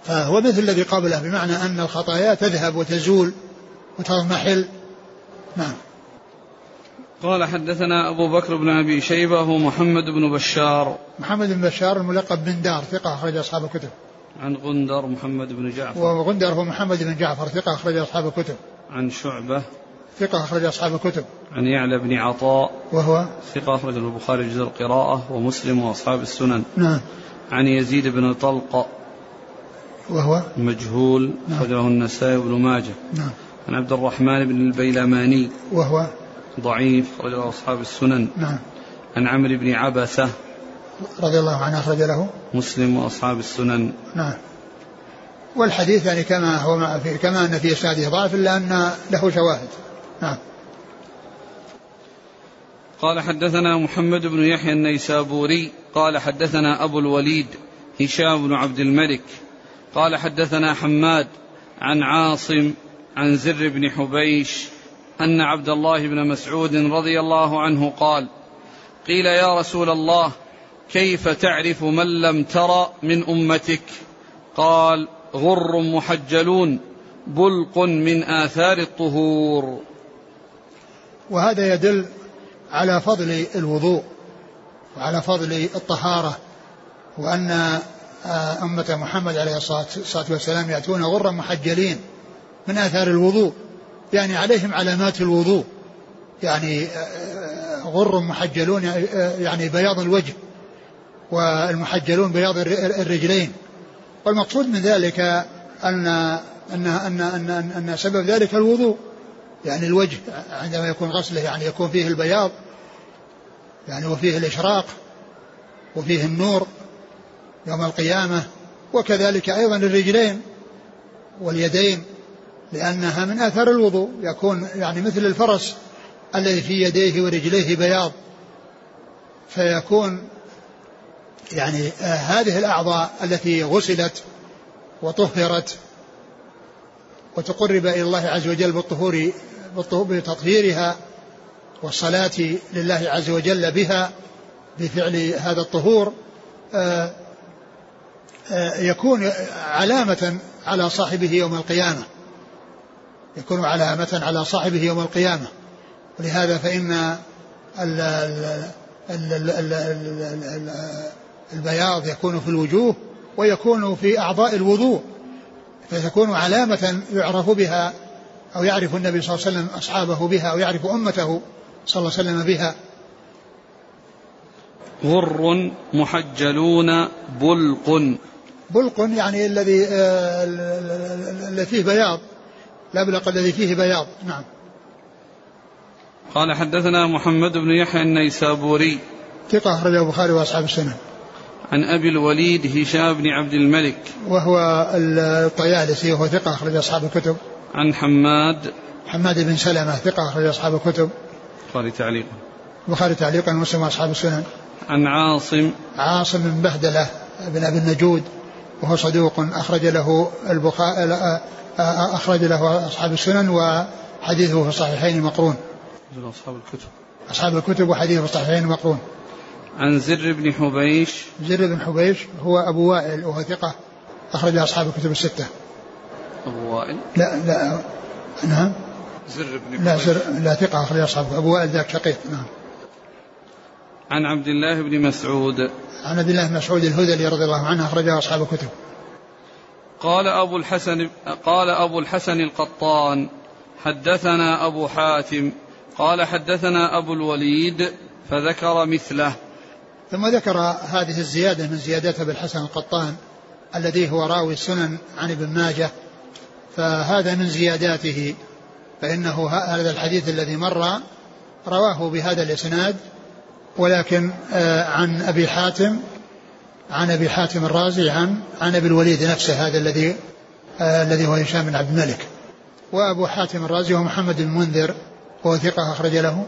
فهو مثل الذي قبله بمعنى أن الخطايا تذهب وتزول وتضمحل نعم قال حدثنا أبو بكر بن أبي شيبة ومحمد بن بشار محمد بن بشار الملقب بن دار ثقة أخرج أصحاب الكتب عن غندر محمد بن جعفر وغندر هو محمد بن جعفر ثقة أخرج أصحاب الكتب عن شعبة ثقة أخرج أصحاب الكتب. عن يعلى بن عطاء. وهو؟ ثقة أخرج البخاري جزء القراءة ومسلم وأصحاب السنن. نعم. عن يزيد بن طلق. وهو؟ مجهول. نعم. أخرجه النسائي بن ماجه. نعم. عن عبد الرحمن بن البيلماني. وهو؟ ضعيف. أخرجه أصحاب السنن. نعم. عن عمرو بن عبسة. رضي الله عنه أخرج له. مسلم وأصحاب السنن. نعم. والحديث يعني كما هو في كما أن في إسناده ضعف إلا أن له شواهد. نعم قال حدثنا محمد بن يحيى النيسابوري قال حدثنا أبو الوليد هشام بن عبد الملك قال حدثنا حماد عن عاصم عن زر بن حبيش أن عبد الله بن مسعود رضي الله عنه قال قيل يا رسول الله كيف تعرف من لم تر من أمتك؟ قال غر محجلون بلق من آثار الطهور. وهذا يدل على فضل الوضوء وعلى فضل الطهارة وأن آه، أمة محمد عليه الصلاة والسلام يأتون غرا محجلين من آثار الوضوء يعني عليهم علامات الوضوء يعني آه، غر محجلون يعني بياض الوجه والمحجلون بياض الرجلين. والمقصود من ذلك أن أن أن أن, أن سبب ذلك الوضوء. يعني الوجه عندما يكون غسله يعني يكون فيه البياض يعني وفيه الإشراق وفيه النور يوم القيامة وكذلك أيضا الرجلين واليدين لأنها من آثار الوضوء يكون يعني مثل الفرس الذي في يديه ورجليه بياض. فيكون يعني آه هذه الأعضاء التي غسلت وطهرت وتقرب إلى الله عز وجل بالطهور بتطهيرها والصلاة لله عز وجل بها بفعل هذا الطهور آه آه يكون علامة على صاحبه يوم القيامة. يكون علامة على صاحبه يوم القيامة. ولهذا فإن البياض يكون في الوجوه ويكون في أعضاء الوضوء. فتكون علامة يعرف بها أو يعرف النبي صلى الله عليه وسلم أصحابه بها أو يعرف أمته صلى الله عليه وسلم بها. غر محجلون بلق. بلق يعني الذي آه، الذي فيه بياض الأبلق الذي فيه بياض. نعم. قال حدثنا محمد بن يحيى النيسابوري. ثقة أخرجه البخاري وأصحاب السنة. عن أبي الوليد هشام بن عبد الملك. وهو الطيالسي وهو ثقة أخرج أصحاب الكتب. عن حماد. حماد بن سلمة ثقة أخرج أصحاب الكتب. البخاري تعليقا. البخاري تعليقا ومسلم أصحاب السنن. عن عاصم. عاصم بن بهدلة بن أبي النجود وهو صدوق أخرج له البخاري أخرج له أصحاب السنن وحديثه في الصحيحين مقرون. أصحاب الكتب. أصحاب الكتب وحديثه في الصحيحين مقرون. عن زر بن حبيش. زر بن حبيش هو أبو وائل وهو ثقة أخرج أصحاب الكتب الستة. أبو وائل؟ لا لا نعم. زر بن حبيش. لا زر لا ثقة أخرج أصحاب أبو وائل ذاك شقيق نعم. عن عبد الله بن مسعود. عن عبد الله بن مسعود الهذلي رضي الله عنه أخرجه أصحاب الكتب. قال أبو الحسن قال أبو الحسن القطان حدثنا أبو حاتم قال حدثنا أبو الوليد فذكر مثله. ثم ذكر هذه الزيادة من زيادات أبي الحسن القطان الذي هو راوي السنن عن ابن ماجه فهذا من زياداته فإنه هذا الحديث الذي مر رواه بهذا الإسناد ولكن آه، عن أبي حاتم عن أبي حاتم الرازي عن عن أبي الوليد نفسه هذا الذي آه، الذي هو هشام بن عبد الملك. وأبو حاتم الرازي هو محمد المنذر وهو ثقة أخرج له.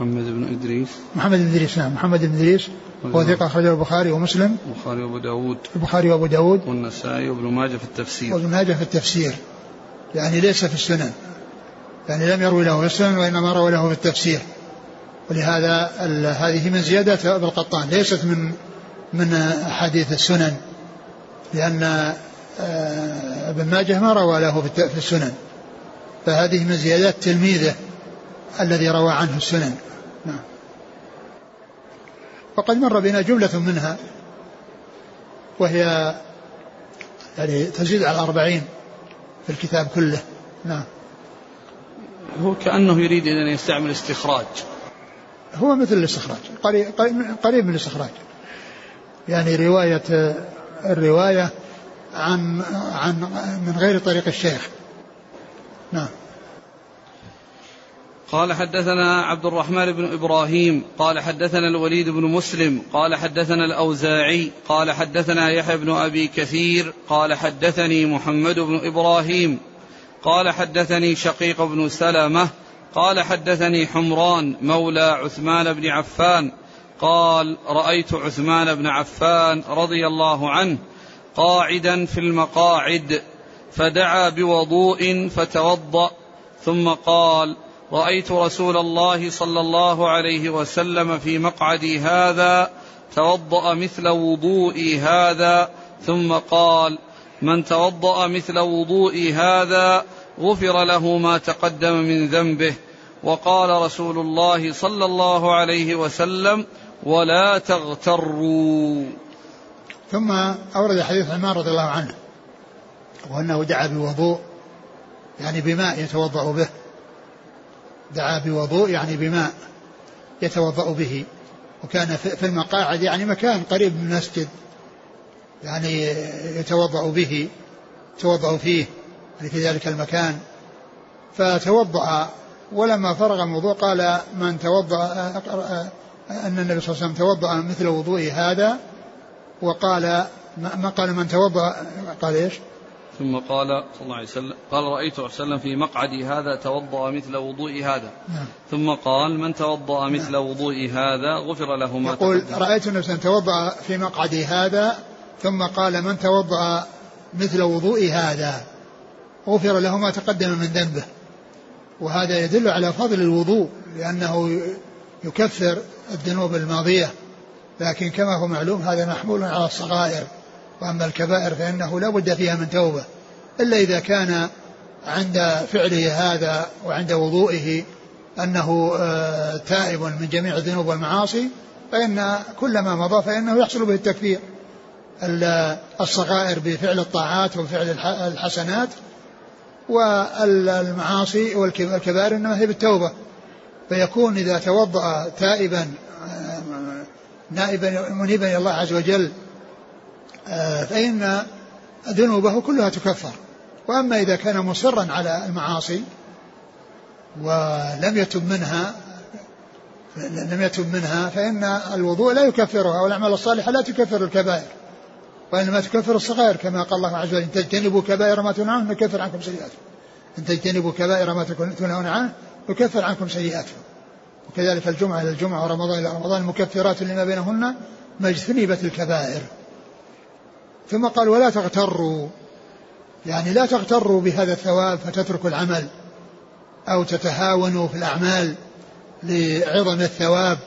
محمد بن إدريس. محمد بن إدريس نعم. محمد بن إدريس هو ثقة أخرجه البخاري ومسلم. البخاري وأبو داود. البخاري وأبو داود. والنسائي وابن ماجه في التفسير. وابن ماجه في التفسير. يعني ليس في السنن. يعني لم يروي له في السنن وإنما روى له في التفسير. ولهذا هذه من زيادات أبي القطان. ليست من من أحاديث السنن. لأن آه، ابن ماجه ما روى له في السنن. فهذه من زيادات تلميذه. الذي روى عنه السنن. نعم. وقد مر بنا جملة منها وهي يعني تزيد على الأربعين في الكتاب كله. نعم. هو كأنه يريد أن يستعمل استخراج. هو مثل الاستخراج قريب, قريب من الاستخراج. يعني رواية الرواية عن عن من غير طريق الشيخ. نعم. قال حدثنا عبد الرحمن بن إبراهيم قال حدثنا الوليد بن مسلم قال حدثنا الأوزاعي قال حدثنا يحيى بن أبي كثير قال حدثني محمد بن إبراهيم قال حدثني شقيق بن سلمة قال حدثني حمران مولى عثمان بن عفان قال رأيت عثمان بن عفان رضي الله عنه قاعدا في المقاعد فدعا بوضوء فتوضأ ثم قال رأيت رسول الله صلى الله عليه وسلم في مقعدي هذا توضأ مثل وضوئي هذا ثم قال من توضأ مثل وضوئي هذا غفر له ما تقدم من ذنبه وقال رسول الله صلى الله عليه وسلم ولا تغتروا ثم أورد حديث عمار رضي الله عنه وأنه دعا بوضوء يعني بماء يتوضأ به. دعا بوضوء يعني بماء يتوضأ به. وكان في المقاعد يعني مكان قريب من المسجد. يعني يتوضأ به يتوضأ فيه يعني في ذلك المكان. فتوضأ ولما فرغ من الوضوء قال من توضأ أن النبي صلى الله عليه وسلم توضأ مثل وضوء هذا وقال ما قال من توضأ؟ قال إيش؟ ثم قال صلى الله عليه وسلم قال رأيت صلى الله عليه وسلم في مقعدي هذا توضأ مثل وضوء هذا. نعم. ثم قال من توضأ مثل نعم. وضوء هذا غفر له ما يقول رأيت النبي صلى الله عليه وسلم توضأ في مقعدي هذا ثم قال من توضأ مثل وضوء هذا غفر له ما تقدم من ذنبه. وهذا يدل على فضل الوضوء لأنه يكفر الذنوب الماضية. لكن كما هو معلوم هذا محمول على الصغائر. وأما الكبائر فإنه لا بد فيها من توبة إلا إذا كان عند فعله هذا وعند وضوئه أنه آه، تائب من جميع الذنوب والمعاصي فإن كل ما مضى فإنه يحصل به التكفير الصغائر بفعل الطاعات وفعل الحسنات والمعاصي والكبائر إنما هي بالتوبة. فيكون إذا توضأ تائبا آه، نائبا منيبا إلى الله عز وجل آه، فإن ذنوبه كلها تكفر. وأما إذا كان مصرا على المعاصي ولم يتب منها لم يتب منها فإن الوضوء لا يكفرها والأعمال الصالحة لا تكفر الكبائر وإنما تكفر الصغائر كما قال الله عز وجل إن تجتنبوا كبائر ما تنهون عنه نكفر عنكم سيئاتكم. إن تجتنبوا كبائر ما تنهون عنه نكفر عنكم سيئاتكم. وكذلك الجمعة إلى الجمعة ورمضان إلى رمضان مكفرات لما بينهن ما اجتنبت الكبائر. ثم قال ولا تغتروا. يعني لا تغتروا بهذا الثواب فتتركوا العمل أو تتهاونوا في الأعمال لعظم الثواب.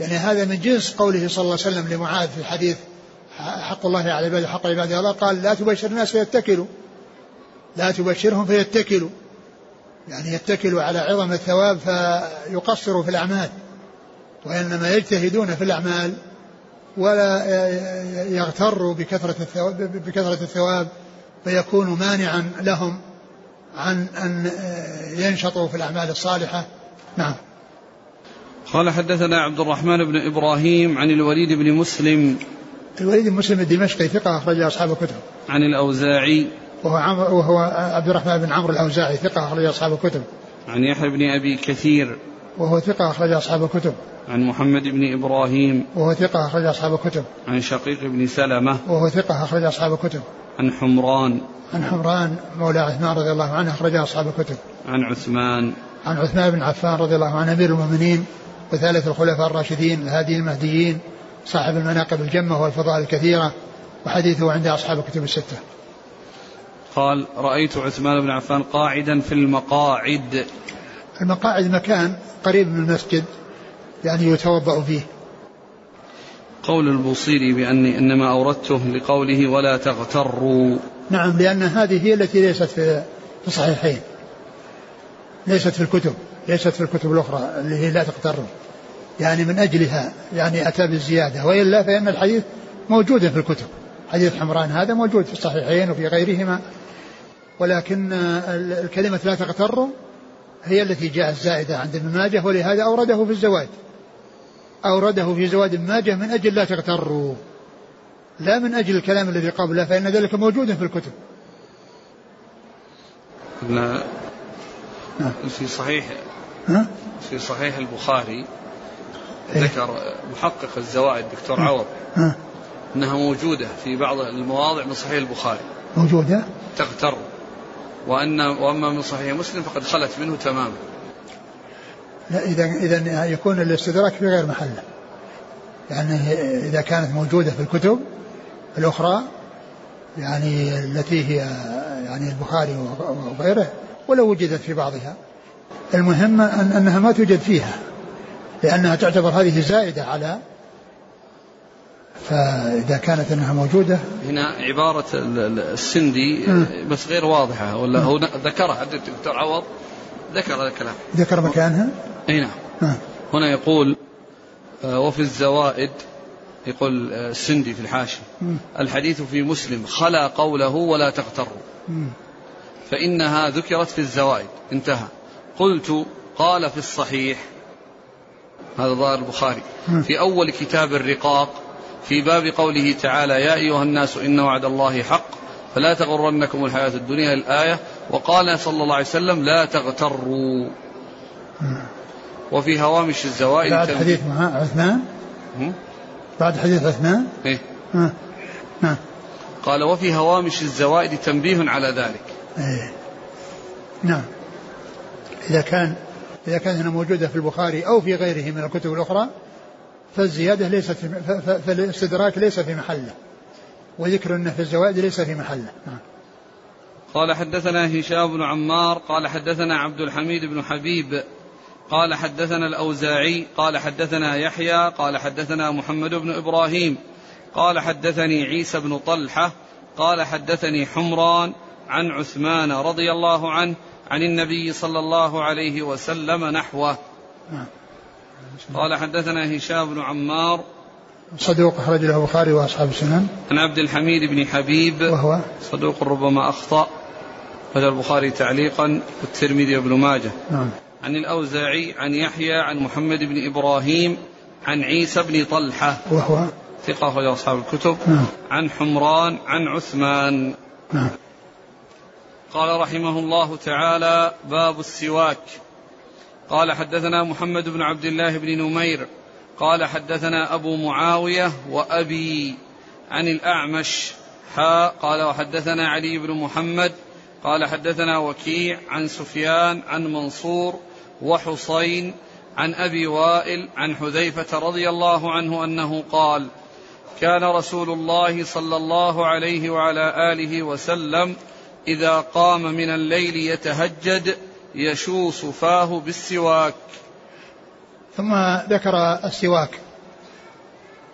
يعني هذا من جنس قوله صلى الله عليه وسلم لمعاذ في الحديث حق الله على عباده حق عباده الله قال لا تبشر الناس فيتكلوا. لا تبشرهم فيتكلوا. يعني يتكلوا على عظم الثواب فيقصروا في الأعمال وإنما يجتهدون في الأعمال. ولا يغتروا بكثرة الثواب, بكثرة الثواب فيكون مانعا لهم عن أن ينشطوا في الأعمال الصالحة. نعم. قال حدثنا عبد الرحمن بن إبراهيم عن الوليد بن مسلم. الوليد بن مسلم الدمشقي ثقة أخرج أصحاب الكتب. عن الأوزاعي. وهو وهو عبد الرحمن بن عمرو الأوزاعي ثقة أخرج أصحاب الكتب. عن يحيى بن أبي كثير. وهو ثقة أخرج أصحاب الكتب. عن محمد بن إبراهيم. وهو ثقة أخرج أصحاب الكتب. عن شقيق بن سلمة. وهو ثقة أخرج أصحاب الكتب. عن حمران. عن حمران مولى عثمان رضي الله عنه أخرج أصحاب الكتب. عن عثمان. عن عثمان بن عفان رضي الله عنه أمير المؤمنين وثالث الخلفاء الراشدين الهادي المهديين صاحب المناقب الجمة والفضائل الكثيرة وحديثه عند أصحاب الكتب الستة. قال رأيت عثمان بن عفان قاعدا في المقاعد. المقاعد مكان قريب من المسجد يعني يتوضأ فيه. قول البوصيري بأني إنما أوردته لقوله ولا تغتروا. نعم لأن هذه هي التي ليست في الصحيحين. ليست في الكتب ليست في الكتب الأخرى اللي هي لا تغتروا. يعني من أجلها يعني أتى بالزيادة. وإلا فإن الحديث موجود في الكتب. حديث حمران هذا موجود في الصحيحين وفي غيرهما. ولكن الكلمة لا تغتر هي التي جاءت زائدة عند ابن ماجه ولهذا أورده في الزواج. أورده في زواج ابن ماجه من أجل لا تغتروا. لا من أجل الكلام الذي قبله فإن ذلك موجود في الكتب. لا في صحيح في صحيح البخاري إيه؟ ذكر محقق الزوائد دكتور عوض. إنها موجودة في بعض المواضع من صحيح البخاري. موجودة؟ تغتر. وأن وأما من صحيح مسلم فقد خلت منه تماما. لا إذا إذا يكون الاستدراك في غير محله. يعني إذا كانت موجودة في الكتب الأخرى يعني التي هي يعني البخاري وغيره ولو وجدت في بعضها. المهم أن أنها ما توجد فيها لأنها تعتبر هذه زائدة على فإذا كانت أنها موجودة هنا عبارة السندي بس غير واضحة ولا هو ذكرها الدكتور عوض ذكر هذا الكلام ذكر مكانها أي نعم آه. هنا يقول آه، وفي الزوائد يقول آه، السندي في الحاشي. الحديث في مسلم خلا قوله ولا تغتروا. فإنها ذكرت في الزوائد انتهى قلت قال في الصحيح هذا ظاهر البخاري. في أول كتاب الرقاق في باب قوله تعالى يا أيها الناس إن وعد الله حق فلا تغرنكم الحياة الدنيا الآية. وقال صلى الله عليه وسلم لا تغتروا. وفي هوامش الزوائد بعد حديث عثمان؟ بعد حديث عثمان؟ إيه؟ نعم قال وفي هوامش الزوائد تنبيه على ذلك. إيه. نعم. إذا كان إذا كان هنا موجودة في البخاري أو في غيره من الكتب الأخرى فالزيادة ليست فالاستدراك ليس في محله وذكر أنه في الزوائد ليس في محله نعم. قال حدثنا هشام بن عمار قال حدثنا عبد الحميد بن حبيب قال حدثنا الأوزاعي قال حدثنا يحيى قال حدثنا محمد بن إبراهيم قال حدثني عيسى بن طلحة قال حدثني حمران عن عثمان رضي الله عنه عن النبي صلى الله عليه وسلم نحوه نعم. قال حدثنا هشام بن عمار. صدوق أخرج له البخاري وأصحاب السنن. عن عبد الحميد بن حبيب. وهو؟ صدوق ربما أخطأ. هذا البخاري تعليقا والترمذي وابن ماجه. نعم. عن الأوزاعي عن يحيى عن محمد بن إبراهيم عن عيسى بن طلحة. وهو؟ ثقة أخرج أصحاب الكتب. نعم. عن حمران عن عثمان. نعم. قال رحمه الله تعالى باب السواك. قال حدثنا محمد بن عبد الله بن نمير قال حدثنا أبو معاوية وأبي عن الأعمش حاء قال وحدثنا علي بن محمد قال حدثنا وكيع عن سفيان عن منصور وحصين عن أبي وائل عن حذيفة رضي الله عنه أنه قال كان رسول الله صلى الله عليه وعلى آله وسلم إذا قام من الليل يتهجد يشوص فاه بالسواك. ثم ذكر السواك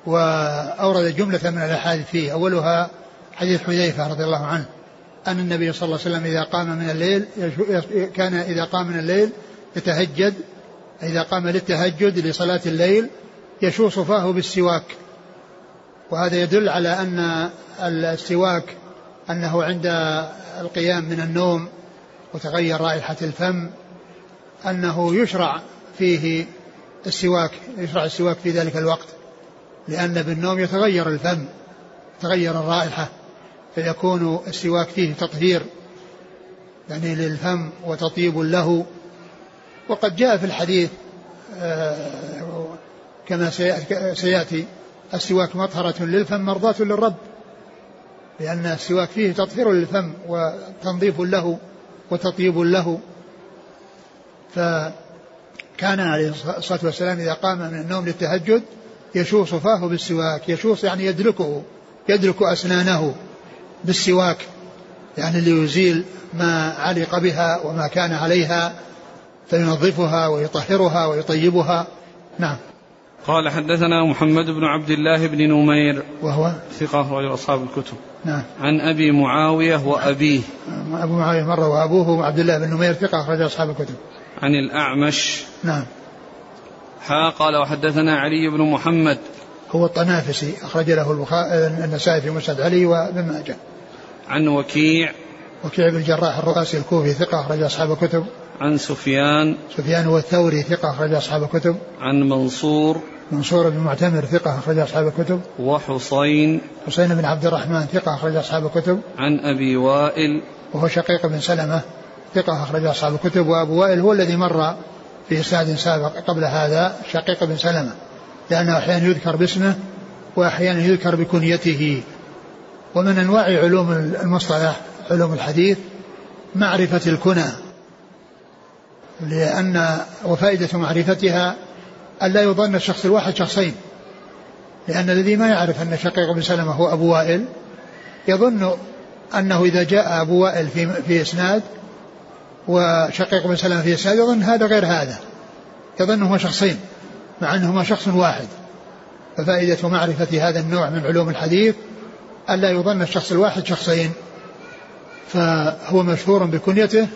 وأورد جملة من الأحاديث فيه. أولها حديث حذيفة رضي الله عنه أن النبي صلى الله عليه وسلم إذا قام من الليل كان إذا قام من الليل يتهجد إذا قام للتهجد لصلاة الليل يشوص فاه بالسواك. وهذا يدل على أن السواك أنه عند القيام من النوم وتغير رائحة الفم أنه يشرع فيه السواك يشرع السواك في ذلك الوقت لأن بالنوم يتغير الفم تغير الرائحة فيكون السواك فيه تطهير يعني للفم وتطيب له. وقد جاء في الحديث آه، كما سيأتي- سيأتي السواك مطهرة للفم مرضاة للرب لأن السواك فيه تطهير للفم وتنظيف له. وتطيب له. فكان عليه الصلاة والسلام إذا قام من النوم للتهجد يشوص فاه بالسواك يشوص يعني يدلكه يدلك أسنانه بالسواك يعني ليزيل ما علق بها وما كان عليها فينظفها ويطهرها ويطيبها. نعم. قال حدثنا محمد بن عبد الله بن نمير. وهو؟ ثقة أخرج أصحاب الكتب. نعم. عن أبي معاوية وأبيه. أبو معاوية مرة وأبوه عبد الله بن نمير ثقة أخرج أصحاب الكتب. عن الأعمش. نعم. حا قال وحدثنا علي بن محمد. هو الطنافسي أخرج له البخاري النسائي في مسند علي وابن ماجه. عن وكيع. وكيع بن الجراح الرؤاسي الكوفي ثقة أخرج أصحاب الكتب. عن سفيان. سفيان هو الثوري ثقة أخرج أصحاب الكتب. عن منصور. منصور بن معتمر ثقة أخرج أصحاب الكتب. وحصين حسين بن عبد الرحمن ثقة أخرج أصحاب الكتب. عن أبي وائل. وهو شقيق بن سلمة ثقة أخرج أصحاب الكتب. وأبو وائل هو الذي مر في إسناد سابق قبل هذا شقيق بن سلمة لأنه أحيانا يذكر باسمه وأحيانا يذكر بكنيته. ومن أنواع علوم المصطلح علوم الحديث معرفة الكنى لأن وفائدة معرفتها ألا يظن الشخص الواحد شخصين. لأن الذي ما يعرف أن شقيق بن سلمة هو أبو وائل يظن أنه إذا جاء أبو وائل في, في إسناد وشقيق بن سلمة في إسناد يظن هذا غير هذا. يظن هما شخصين مع أنهما شخص واحد. ففائدة معرفة هذا النوع من علوم الحديث ألا يظن الشخص الواحد شخصين. فهو مشهور بكنيته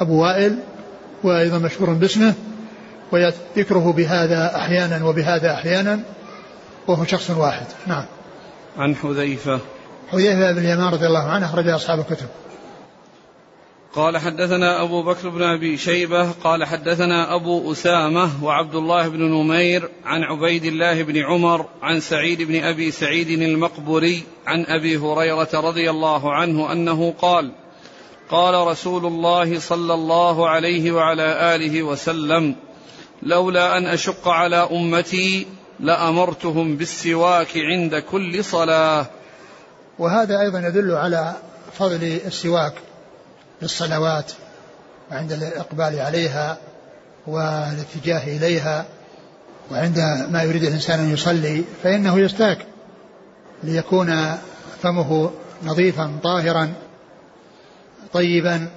أبو وائل وأيضا مشهور باسمه ويذكره بهذا أحيانا وبهذا أحيانا وهو شخص واحد. نعم. عن حذيفة. حذيفة بن اليمان رضي الله عنه أخرج أصحاب الكتب. قال حدثنا أبو بكر بن أبي شيبة قال حدثنا أبو أسامة وعبد الله بن نمير عن عبيد الله بن عمر عن سعيد بن أبي سعيد المقبري عن أبي هريرة رضي الله عنه أنه قال قال رسول الله صلى الله عليه وعلى آله وسلم لولا أن أشق على أمتي لأمرتهم بالسواك عند كل صلاة. وهذا أيضا يدل على فضل السواك للصلوات وعند الإقبال عليها والاتجاه إليها وعند ما يريد الإنسان أن يصلي فإنه يستاك ليكون فمه نظيفا طاهرا طيبا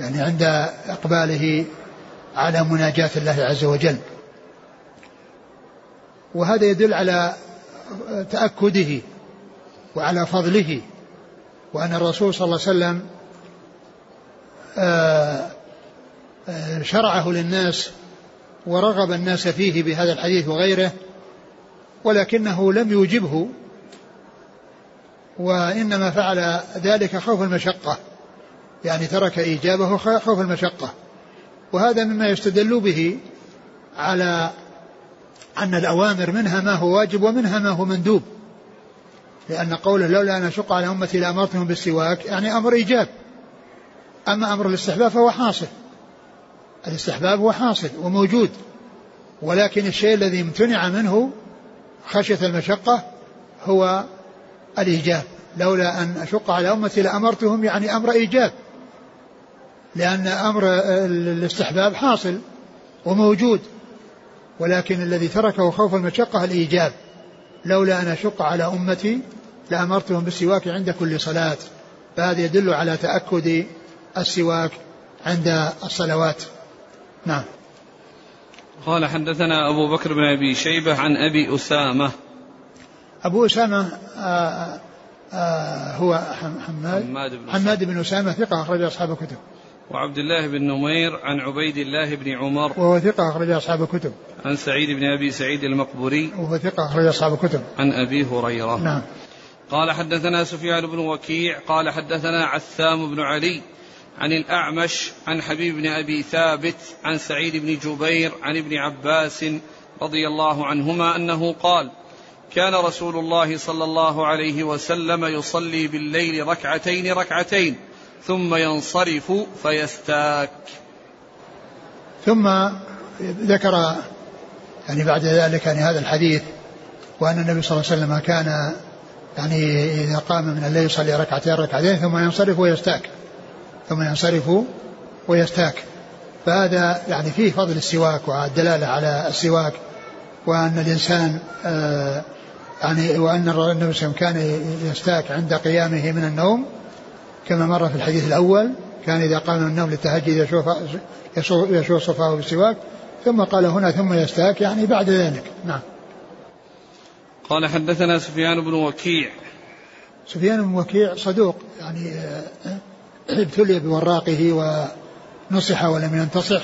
يعني عند إقباله على مناجاة الله عز وجل. وهذا يدل على تأكده وعلى فضله وأن الرسول صلى الله عليه وسلم آه، آه، شرعه للناس ورغب الناس فيه بهذا الحديث وغيره ولكنه لم يوجبه وإنما فعل ذلك خوف المشقة. يعني ترك إيجابه خوف المشقة. وهذا مما يستدل به على أن الأوامر منها ما هو واجب ومنها ما هو مندوب. لأن قوله لولا أن أشق على أمتي لأمرتهم بالسواك يعني أمر إيجاب. أما أمر الاستحباب فهو حاصل. الاستحباب هو حاصل وموجود. ولكن الشيء الذي امتنع منه خشية المشقة هو الإيجاب. لولا أن أشق على أمتي لأمرتهم يعني أمر إيجاب. لأن أمر الاستحباب حاصل وموجود ولكن الذي تركه خوف المشقة الإيجاب. لولا أن أشق على أمتي لأمرتهم بالسواك عند كل صلاة. فهذا يدل على تأكد السواك عند الصلوات. نعم. قال حدثنا أبو بكر بن أبي شيبة عن أبي أسامة. أبو أسامة آآ آه، آآ آه، هو حماد. حماد بن, حماد بن أسامة ثقة أخرج أصحاب الكتب. وعبد الله بن نمير عن عبيد الله بن عمر وهو ثقة أخرج أصحاب الكتب. عن سعيد بن أبي سعيد المقبوري وهو ثقة أخرج أصحاب الكتب. عن أبي هريرة. نعم. قال حدثنا سفيان بن وكيع قال حدثنا عثام بن علي عن الأعمش عن حبيب بن أبي ثابت عن سعيد بن جبير عن ابن عباس رضي الله عنهما أنه قال كان رسول الله صلى الله عليه وسلم يصلي بالليل ركعتين ركعتين ثم ينصرف فيستاك. ثم ذكر يعني بعد ذلك يعني هذا الحديث وأن النبي صلى الله عليه وسلم كان يعني إذا قام من الليل يصلي ركعتين ركعتين ثم ينصرف ويستاك. ثم ينصرف ويستاك. فهذا يعني فيه فضل السواك والدلالة على السواك وأن الإنسان آه يعني وأن النبي صلى الله عليه وسلم كان يستاك عند قيامه من النوم كما مر في الحديث الأول كان إذا قام من النوم للتهجد يشوص يشوص فاه بالسواك ثم قال هنا ثم يستاك يعني بعد ذلك. نعم. قال حدثنا سفيان بن وكيع. سفيان بن وكيع صدوق يعني آه، ابتلي بوراقه ونصح ولم ينتصح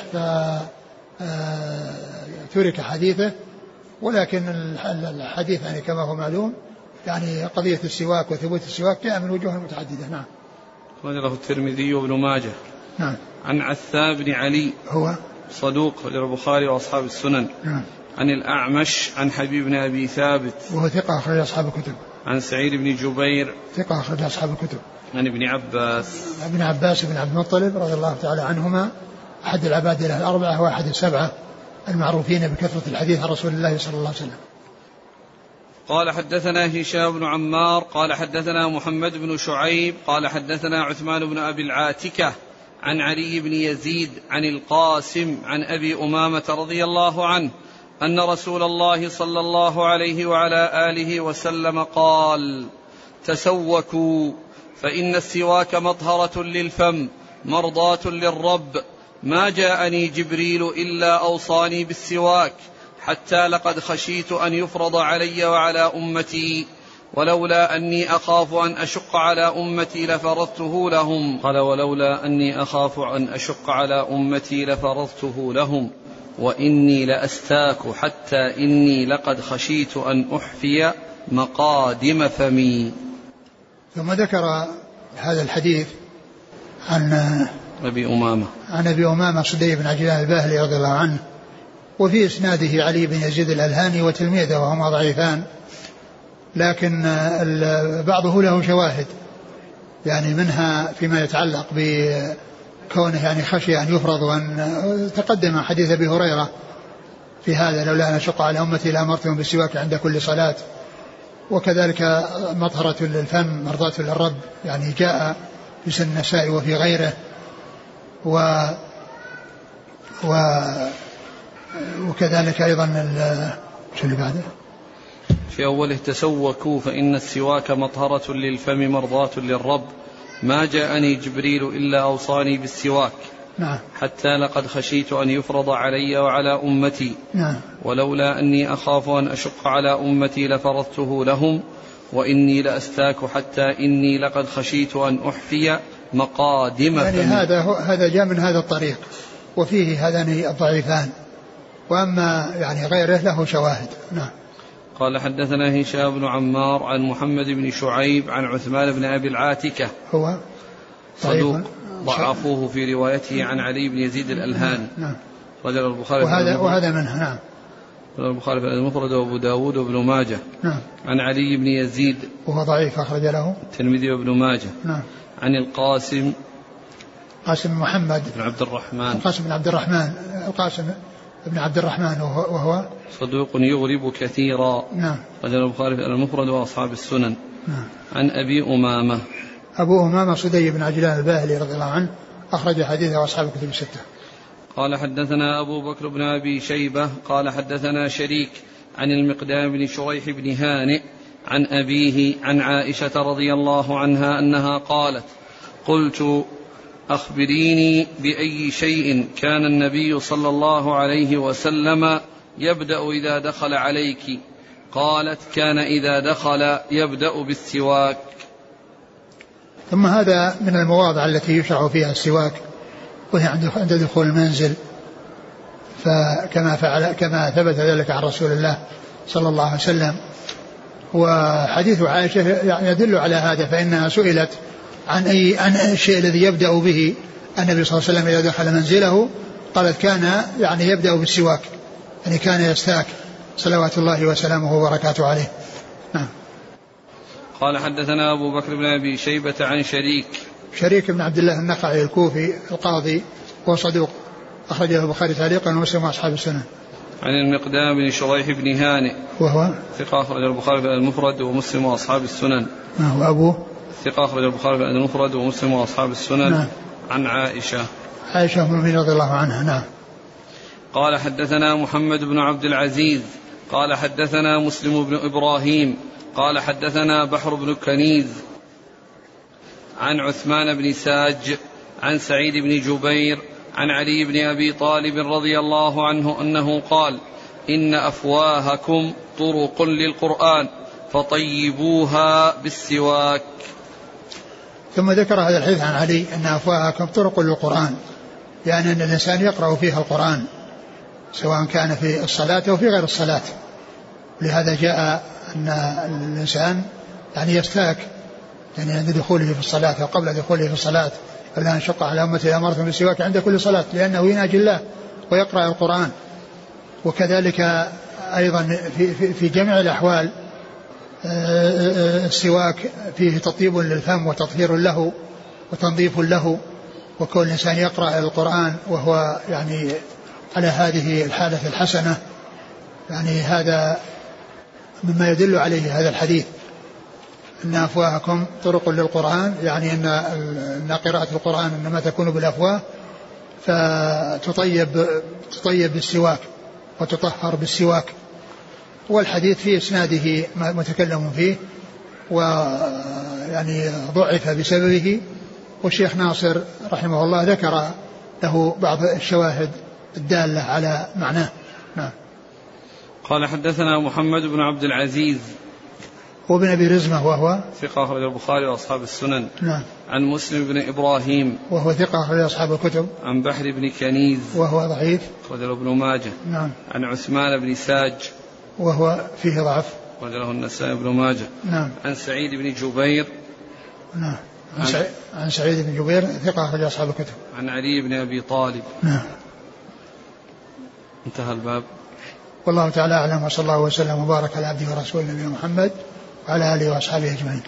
فترك حديثه. ولكن الحديث يعني كما هو معلوم يعني قضية السواك وثبوت السواك جاء من وجوه متعددة. نعم. أخرج له الترمذي وابن ماجه. نعم. عن عثاب بن علي. هو؟ صدوق للبخاري وأصحاب السنن. نعم. عن الأعمش عن حبيب بن أبي ثابت. وهو ثقة أخرج أصحاب الكتب. عن سعيد بن جبير. ثقة أخرج أصحاب الكتب. عن ابن عباس. ابن عباس بن عبد المطلب رضي الله تعالى عنهما. أحد العباد الأربعة وأحد السبعة المعروفين بكثرة الحديث عن رسول الله صلى الله عليه وسلم. قال حدثنا هشام بن عمار قال حدثنا محمد بن شعيب قال حدثنا عثمان بن أبي العاتكة عن علي بن يزيد عن القاسم عن أبي أمامة رضي الله عنه أن رسول الله صلى الله عليه وعلى آله وسلم قال تسوكوا فإن السواك مطهرة للفم مرضاة للرب ما جاءني جبريل إلا أوصاني بالسواك حتى لقد خشيت أن يفرض علي وعلى أمتي ولولا أني أخاف أن أشق على أمتي لفرضته لهم. قال ولولا أني أخاف أن أشق على أمتي لفرضته لهم وإني لأستاك حتى إني لقد خشيت أن أحفي مقادم فمي. ثم ذكر هذا الحديث عن أبي أمامة. عن أبي أمامة صدي بن عجلان الباهلي رضي الله عنه وفي إسناده علي بن يزيد الألهاني وتلميذه وهما ضعيفان لكن بعضه له شواهد يعني منها فيما يتعلق بكونه يعني خشي أن يفرض وأن تقدم حديث أبي هريرة في هذا لولا أن أشق على أمتي لأمرتهم بالسواك عند كل صلاة. وكذلك مطهرة للفم مرضاة للرب يعني جاء في سن النساء وفي غيره. و و وكذلك أيضا شو اللي بعده؟ في أوله تسوكوا فإن السواك مطهرة للفم مرضاة للرب. ما جاءني جبريل إلا أوصاني بالسواك. نعم. حتى لقد خشيت أن يفرض علي وعلى أمتي. نعم. ولولا أني أخاف أن أشق على أمتي لفرضته لهم وإني لأستاك حتى إني لقد خشيت أن أحفي مقادم يعني. هذا هذا جاء من هذا الطريق وفيه هذان الضعيفان. وأما يعني غيره له شواهد. نعم. قال حدثنا هشام بن عمار عن محمد بن شعيب عن عثمان بن أبي العاتكة. هو صدوق. ضعفوه في روايته عن علي بن يزيد الالهاني نعم. رجل البخاري وهذا وهذا منه. نعم. البخاري في المفرد وأبو داود وابن ماجه. نعم. عن علي بن يزيد. وهو ضعيف أخرج له. الترمذي وابن ماجه. نعم. عن القاسم. قاسم محمد. بن عبد الرحمن. القاسم بن عبد الرحمن. القاسم بن عبد الرحمن وهو, وهو؟ صدوق يغرب كثيرا. نعم. رجل البخاري في المفرد وأصحاب السنن. نعم. عن أبي أمامة. أبو أمامة صدي بن عجلان الباهلي رضي الله عنه أخرج حديثه أصحاب الكتب الستة. قال حدثنا أبو بكر بن أبي شيبة قال حدثنا شريك عن المقدام بن شريح بن هانئ عن أبيه عن عائشة رضي الله عنها أنها قالت قلت أخبريني بأي شيء كان النبي صلى الله عليه وسلم يبدأ إذا دخل عليك. قالت كان إذا دخل يبدأ بالسواك. ثم هذا من المواضع التي يشرع فيها السواك وهي عند دخول المنزل. فكما فعل كما ثبت ذلك عن رسول الله صلى الله عليه وسلم. وحديث عائشة يدل على هذا فإنها سئلت عن أي عن الشيء الذي يبدأ به النبي صلى الله عليه وسلم إذا دخل منزله قالت كان يعني يبدأ بالسواك يعني كان يستاك. صلوات الله وسلامه وبركاته عليه. نعم. قال حدثنا أبو بكر بن أبي شيبة عن شريك. شريك بن عبد الله النخعي الكوفي القاضي وهو صدوق أخرجه البخاري تعليقا ومسلم وأصحاب السنة. عن المقدام بن شريح بن هانئ. وهو؟ ثقة أخرج البخاري المفرد ومسلم وأصحاب السنن. ما هو أبوه؟ ثقة أخرج البخاري في المفرد ومسلم وأصحاب السنن. نعم. عن عائشة. عائشة أم المؤمنين رضي الله عنها نعم. قال حدثنا محمد بن عبد العزيز. قال حدثنا مسلم بن إبراهيم. قال حدثنا بحر بن كنيز. عن عثمان بن ساج. عن سعيد بن جبير. عن علي بن أبي طالب رضي الله عنه أنه قال إن أفواهكم طرق للقرآن فطيبوها بالسواك. ثم ذكر هذا الحديث عن علي أن أفواهكم طرق للقرآن يعني أن الإنسان يقرأ فيها القرآن سواء كان في الصلاة أو في غير الصلاة. لهذا جاء أن الإنسان يعني يستاك يعني عند دخوله في الصلاة أو قبل دخوله في الصلاة قبل أن شق على أمته أمرتهم بالسواك عند كل صلاة لأنه يناجي الله ويقرأ القرآن. وكذلك أيضا في, في, في جميع الأحوال السواك فيه تطيب للفم وتطهير له وتنظيف له وكون الإنسان يقرأ القرآن وهو يعني على هذه الحالة الحسنة. يعني هذا مما يدل عليه هذا الحديث. أن أفواهكم طرق للقرآن يعني أن أن قراءة القرآن إنما تكون بالأفواه فتطيب تطيب بالسواك وتطهر بالسواك. والحديث في إسناده متكلم فيه ويعني ضعف بسببه. والشيخ ناصر رحمه الله ذكر له بعض الشواهد الدالة على معناه. نعم. قال حدثنا محمد بن عبد العزيز. وابن أبي رزمة وهو؟ ثقة أخرج البخاري وأصحاب السنن. نعم. عن مسلم بن إبراهيم. وهو ثقة أخرج أصحاب الكتب. عن بحر بن كنيز. وهو ضعيف. أخرج ابن ماجه. نعم. عن عثمان بن ساج. وهو فيه ضعف. أخرج له النسائي بن ماجه. نعم. عن سعيد بن جبير. نعم. عن, عن- سعيد, عن سعيد بن جبير ثقة أخرج أصحاب الكتب. عن علي بن أبي طالب. نعم. انتهى الباب. والله تعالى أعلم وصلى الله وسلم وبارك على عبده ورسوله نبينا محمد وعلى آله وأصحابه أجمعين.